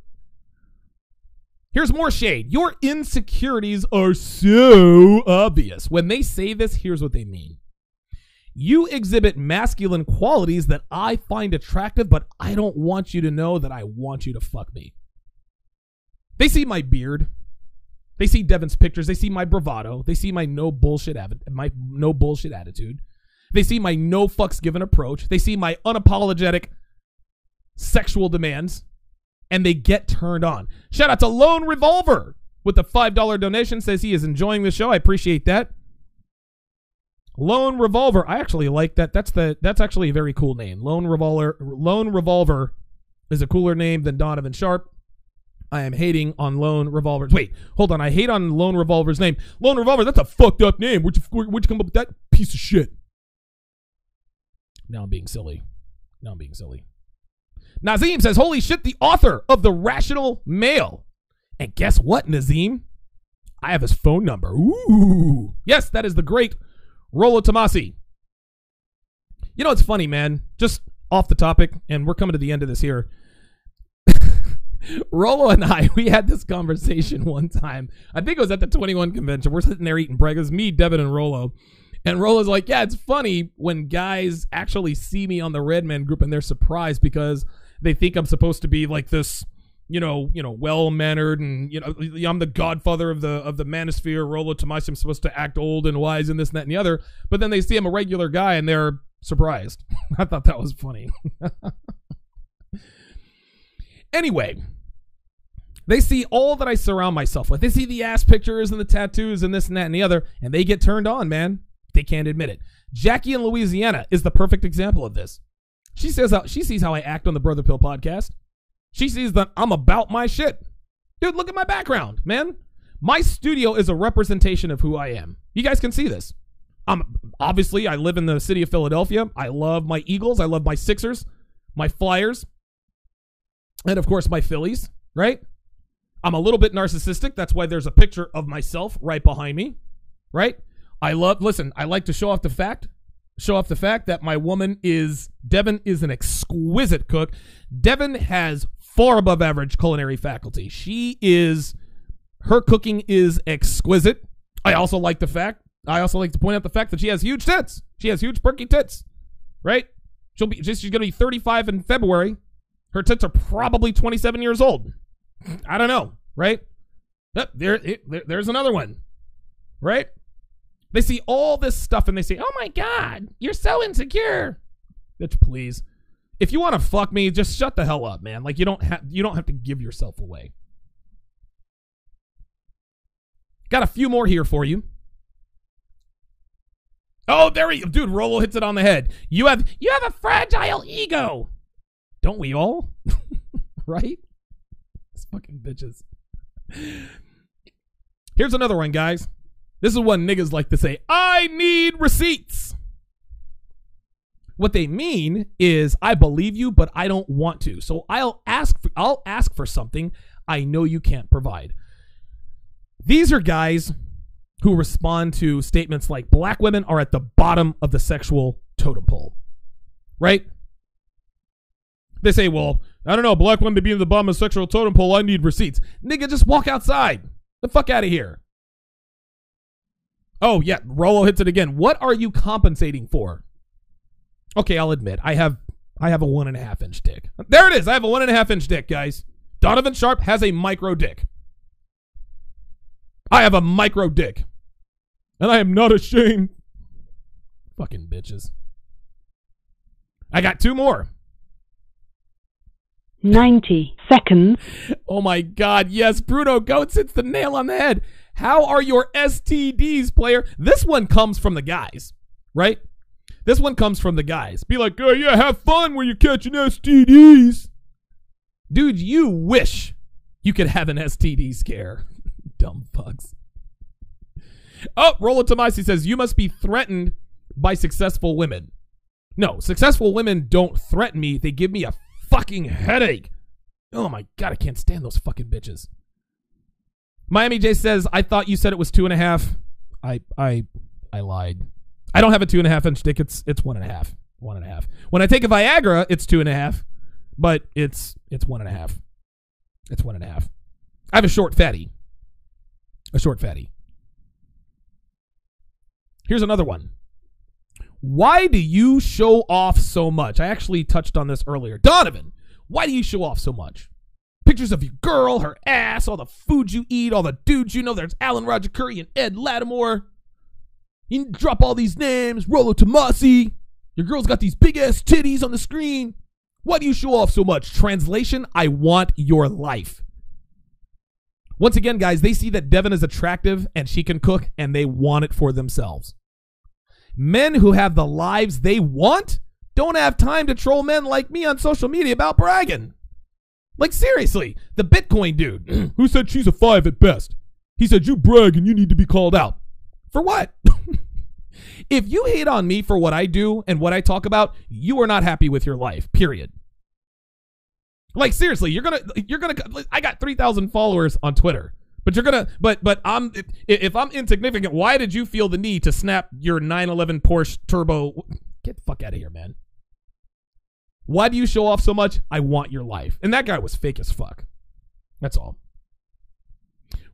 Here's more shade. Your insecurities are so obvious. When they say this, here's what they mean. You exhibit masculine qualities that I find attractive, but I don't want you to know that I want you to fuck me. They see my beard. They see Devin's pictures. They see my bravado. They see my no bullshit my no bullshit attitude. They see my no fucks given approach. They see my unapologetic sexual demands and they get turned on. Shout out to Lone Revolver with the $5 donation. Says he is enjoying the show. I appreciate that. Lone Revolver. I actually like that. That's the that's actually a very cool name. Lone Revolver Lone Revolver is a cooler name than Donovan Sharpe. I am hating on Lone Revolver. Wait, hold on. I hate on Lone Revolver's name. Lone Revolver, that's a fucked up name. Where'd you, where'd you come up with that piece of shit? Now I'm being silly. Now I'm being silly. Nazim says, Holy shit, the author of The Rational Male. And guess what, Nazim? I have his phone number. Ooh. Yes, that is the great Rollo Tomassi. You know, it's funny, man. Just off the topic, and we're coming to the end of this here. [laughs] Rollo and I, we had this conversation [laughs] one time. I think it was at the 21 convention. We're sitting there eating breakfast, me, Devin, and Rollo. And Rollo's like, Yeah, it's funny when guys actually see me on the Redman group and they're surprised because they think I'm supposed to be like this, you know, you know, well mannered and you know, I'm the godfather of the of the manosphere. Rollo Tomassi, I'm supposed to act old and wise and this and that and the other. But then they see I'm a regular guy and they're surprised. [laughs] I thought that was funny. [laughs] anyway, they see all that I surround myself with. They see the ass pictures and the tattoos and this and that and the other, and they get turned on, man. They can't admit it. Jackie in Louisiana is the perfect example of this. She says how she sees how I act on the Brother Pill podcast. She sees that I'm about my shit. Dude, look at my background, man. My studio is a representation of who I am. You guys can see this. I'm obviously I live in the city of Philadelphia. I love my Eagles, I love my Sixers, my Flyers, and of course my Phillies, right? I'm a little bit narcissistic. That's why there's a picture of myself right behind me, right? I love listen, I like to show off the fact show off the fact that my woman is Devin is an exquisite cook. Devin has far above average culinary faculty. She is her cooking is exquisite. I also like the fact I also like to point out the fact that she has huge tits. She has huge perky tits. Right? She'll be she's gonna be 35 in February. Her tits are probably 27 years old. I don't know, right? There, there there's another one. Right? They see all this stuff and they say, "Oh my god, you're so insecure." Bitch, please. If you want to fuck me, just shut the hell up, man. Like you don't have you don't have to give yourself away. Got a few more here for you. Oh, there he dude, Rollo hits it on the head. You have you have a fragile ego. Don't we all? [laughs] right? These fucking bitches. Here's another one, guys. This is what niggas like to say. I need receipts. What they mean is I believe you, but I don't want to. So I'll ask for, I'll ask for something I know you can't provide. These are guys who respond to statements like black women are at the bottom of the sexual totem pole. Right? They say, well, I don't know, black women being the bottom of the sexual totem pole, I need receipts. Nigga, just walk outside. The fuck out of here. Oh, yeah, Rollo hits it again. What are you compensating for? Okay, I'll admit, I have I have a one and a half inch dick. There it is. I have a one and a half inch dick, guys. Donovan Sharpe has a micro dick. I have a micro dick. And I am not ashamed. Fucking bitches. I got two more. 90 seconds. Oh my god, yes, Bruno Goats hits the nail on the head. How are your STDs, player? This one comes from the guys, right? This one comes from the guys. Be like, oh yeah, have fun when you're catching STDs. Dude, you wish you could have an STD scare. [laughs] Dumb fucks. Oh, Rollo Tomassi says, you must be threatened by successful women. No, successful women don't threaten me. They give me a fucking headache. Oh my god, I can't stand those fucking bitches. Miami J says, I thought you said it was two and a half. I I I lied. I don't have a two and a half inch dick. It's it's one and a half. One and a half. When I take a Viagra, it's two and a half, but it's it's one and a half. It's one and a half. I have a short fatty. A short fatty. Here's another one. Why do you show off so much? I actually touched on this earlier. Donovan, why do you show off so much? Pictures of your girl, her ass, all the food you eat, all the dudes you know. There's Alan Roger Currie and Ed Latimore. You drop all these names, Rollo Tomassi. Your girl's got these big ass titties on the screen. Why do you show off so much? Translation, I want your life. Once again, guys, they see that Devin is attractive and she can cook and they want it for themselves. Men who have the lives they want don't have time to troll men like me on social media about bragging. Like seriously, the Bitcoin dude [clears throat] who said she's a five at best. He said you brag and you need to be called out. For what? [laughs] if you hate on me for what I do and what I talk about, you are not happy with your life. Period. Like seriously, you're gonna you're gonna. I got three thousand followers on Twitter, but you're gonna. But but I'm if, if I'm insignificant, why did you feel the need to snap your 911 Porsche Turbo? Get the fuck out of here, man. Why do you show off so much? I want your life. And that guy was fake as fuck. That's all.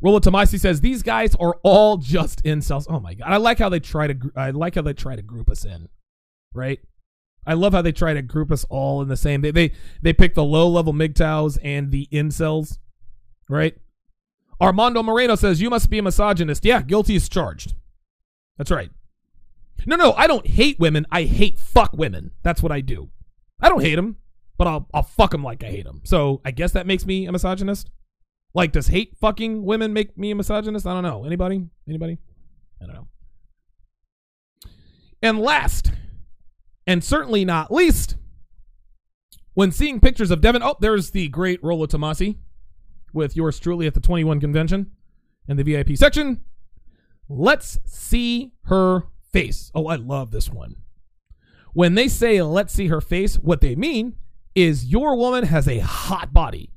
Rollo Tomassi says these guys are all just incels. Oh my god! I like how they try to. I like how they try to group us in, right? I love how they try to group us all in the same. They they they pick the low level MGTOWs and the incels, right? Armando Moreno says you must be a misogynist. Yeah, guilty is charged. That's right. No, no, I don't hate women. I hate fuck women. That's what I do. I don't hate them, but I'll I'll fuck them like I hate them. So I guess that makes me a misogynist. Like, does hate fucking women make me a misogynist? I don't know. Anybody? Anybody? I don't know. And last, and certainly not least, when seeing pictures of Devin, oh, there's the great Rollo Tomassi with yours truly at the 21 convention in the VIP section. Let's see her face. Oh, I love this one. When they say let's see her face, what they mean is your woman has a hot body.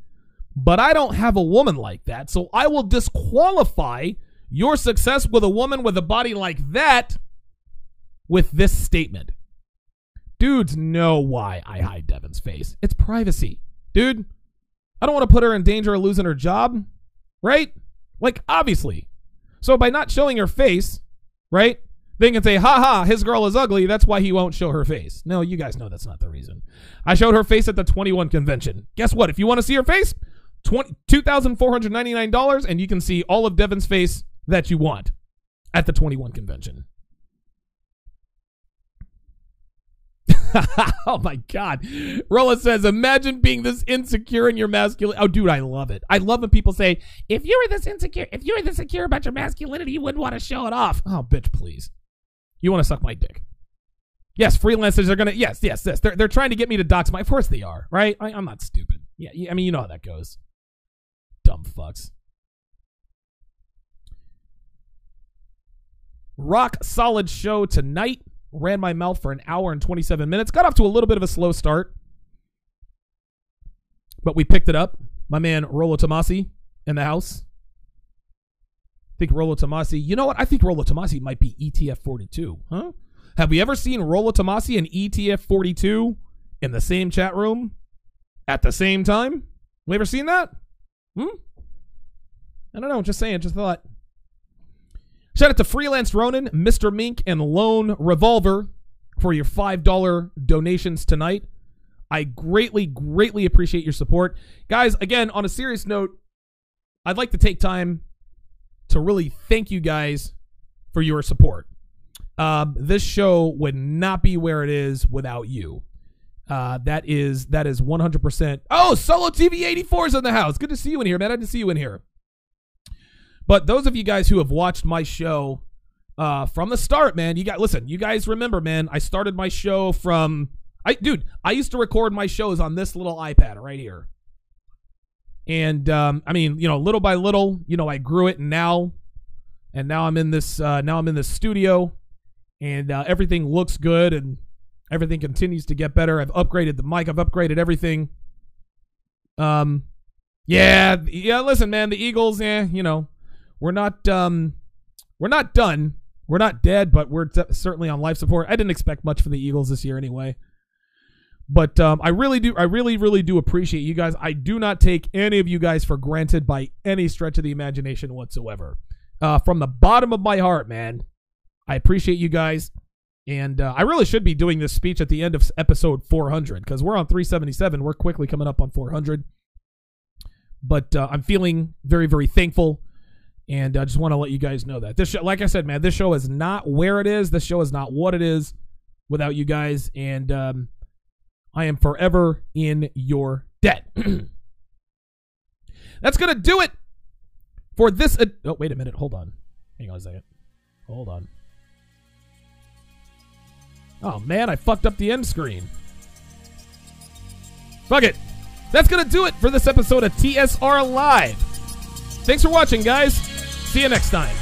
But I don't have a woman like that, so I will disqualify your success with a woman with a body like that with this statement. Dudes know why I hide Devin's face. It's privacy. Dude, I don't want to put her in danger of losing her job, right? Like, obviously. So by not showing her face, right? They can say, ha ha, his girl is ugly. That's why he won't show her face. No, you guys know that's not the reason. I showed her face at the 21 convention. Guess what? If you want to see her face, $2,499 and you can see all of Devin's face that you want at the 21 convention. [laughs] oh my god. Rollo says, imagine being this insecure in your masculinity. Oh, dude, I love it. I love when people say, if you were this insecure, if you were this secure about your masculinity, you wouldn't want to show it off. Oh, bitch, please. You want to suck my dick. Yes, freelancers are gonna. Yes, yes, yes. They're they're trying to get me to dox my. Of course they are, right? I, I'm not stupid. Yeah, yeah, I mean you know how that goes. Dumb fucks. Rock solid show tonight. Ran my mouth for an hour and 27 minutes. Got off to a little bit of a slow start, but we picked it up. My man Rollo Tomassi in the house. Think Rollo Tomassi. You know what? I think Rollo Tomassi might be ETF 42. Huh? Have we ever seen Rollo Tomassi and ETF 42 in the same chat room at the same time? We ever seen that? Hmm? I don't know. Just saying. Just thought. Shout out to Freelance Ronin, Mr. Mink, and Lone Revolver for your $5 donations tonight. I greatly, greatly appreciate your support. Guys, again, on a serious note, I'd like to take time to really thank you guys for your support. Um, this show would not be where it is without you. Uh, that is that is 100%. Oh, Solo TV 84 is in the house. Good to see you in here, man. I didn't see you in here. But those of you guys who have watched my show uh, from the start, man, you got listen. You guys remember, man? I started my show from I, dude. I used to record my shows on this little iPad right here, and um, I mean, you know, little by little, you know, I grew it, and now, and now I'm in this. Uh, now I'm in this studio, and uh, everything looks good, and everything continues to get better. I've upgraded the mic. I've upgraded everything. Um, yeah, yeah. Listen, man, the Eagles. Yeah, you know, we're not um we're not done. We're not dead, but we're t- certainly on life support. I didn't expect much from the Eagles this year anyway. But um, I really do, I really, really do appreciate you guys. I do not take any of you guys for granted by any stretch of the imagination whatsoever. Uh, from the bottom of my heart, man, I appreciate you guys. And uh, I really should be doing this speech at the end of episode 400 because we're on 377. We're quickly coming up on 400. But uh, I'm feeling very, very thankful and I just want to let you guys know that this show, like I said, man, this show is not where it is. This show is not what it is without you guys, and um, I am forever in your debt. [clears throat] That's gonna do it for this. Ad- oh, wait a minute. Hold on. Hang on a second. Hold on. Oh man, I fucked up the end screen. Fuck it. That's going to do it for this episode of TSR Live. Thanks for watching, guys. See you next time.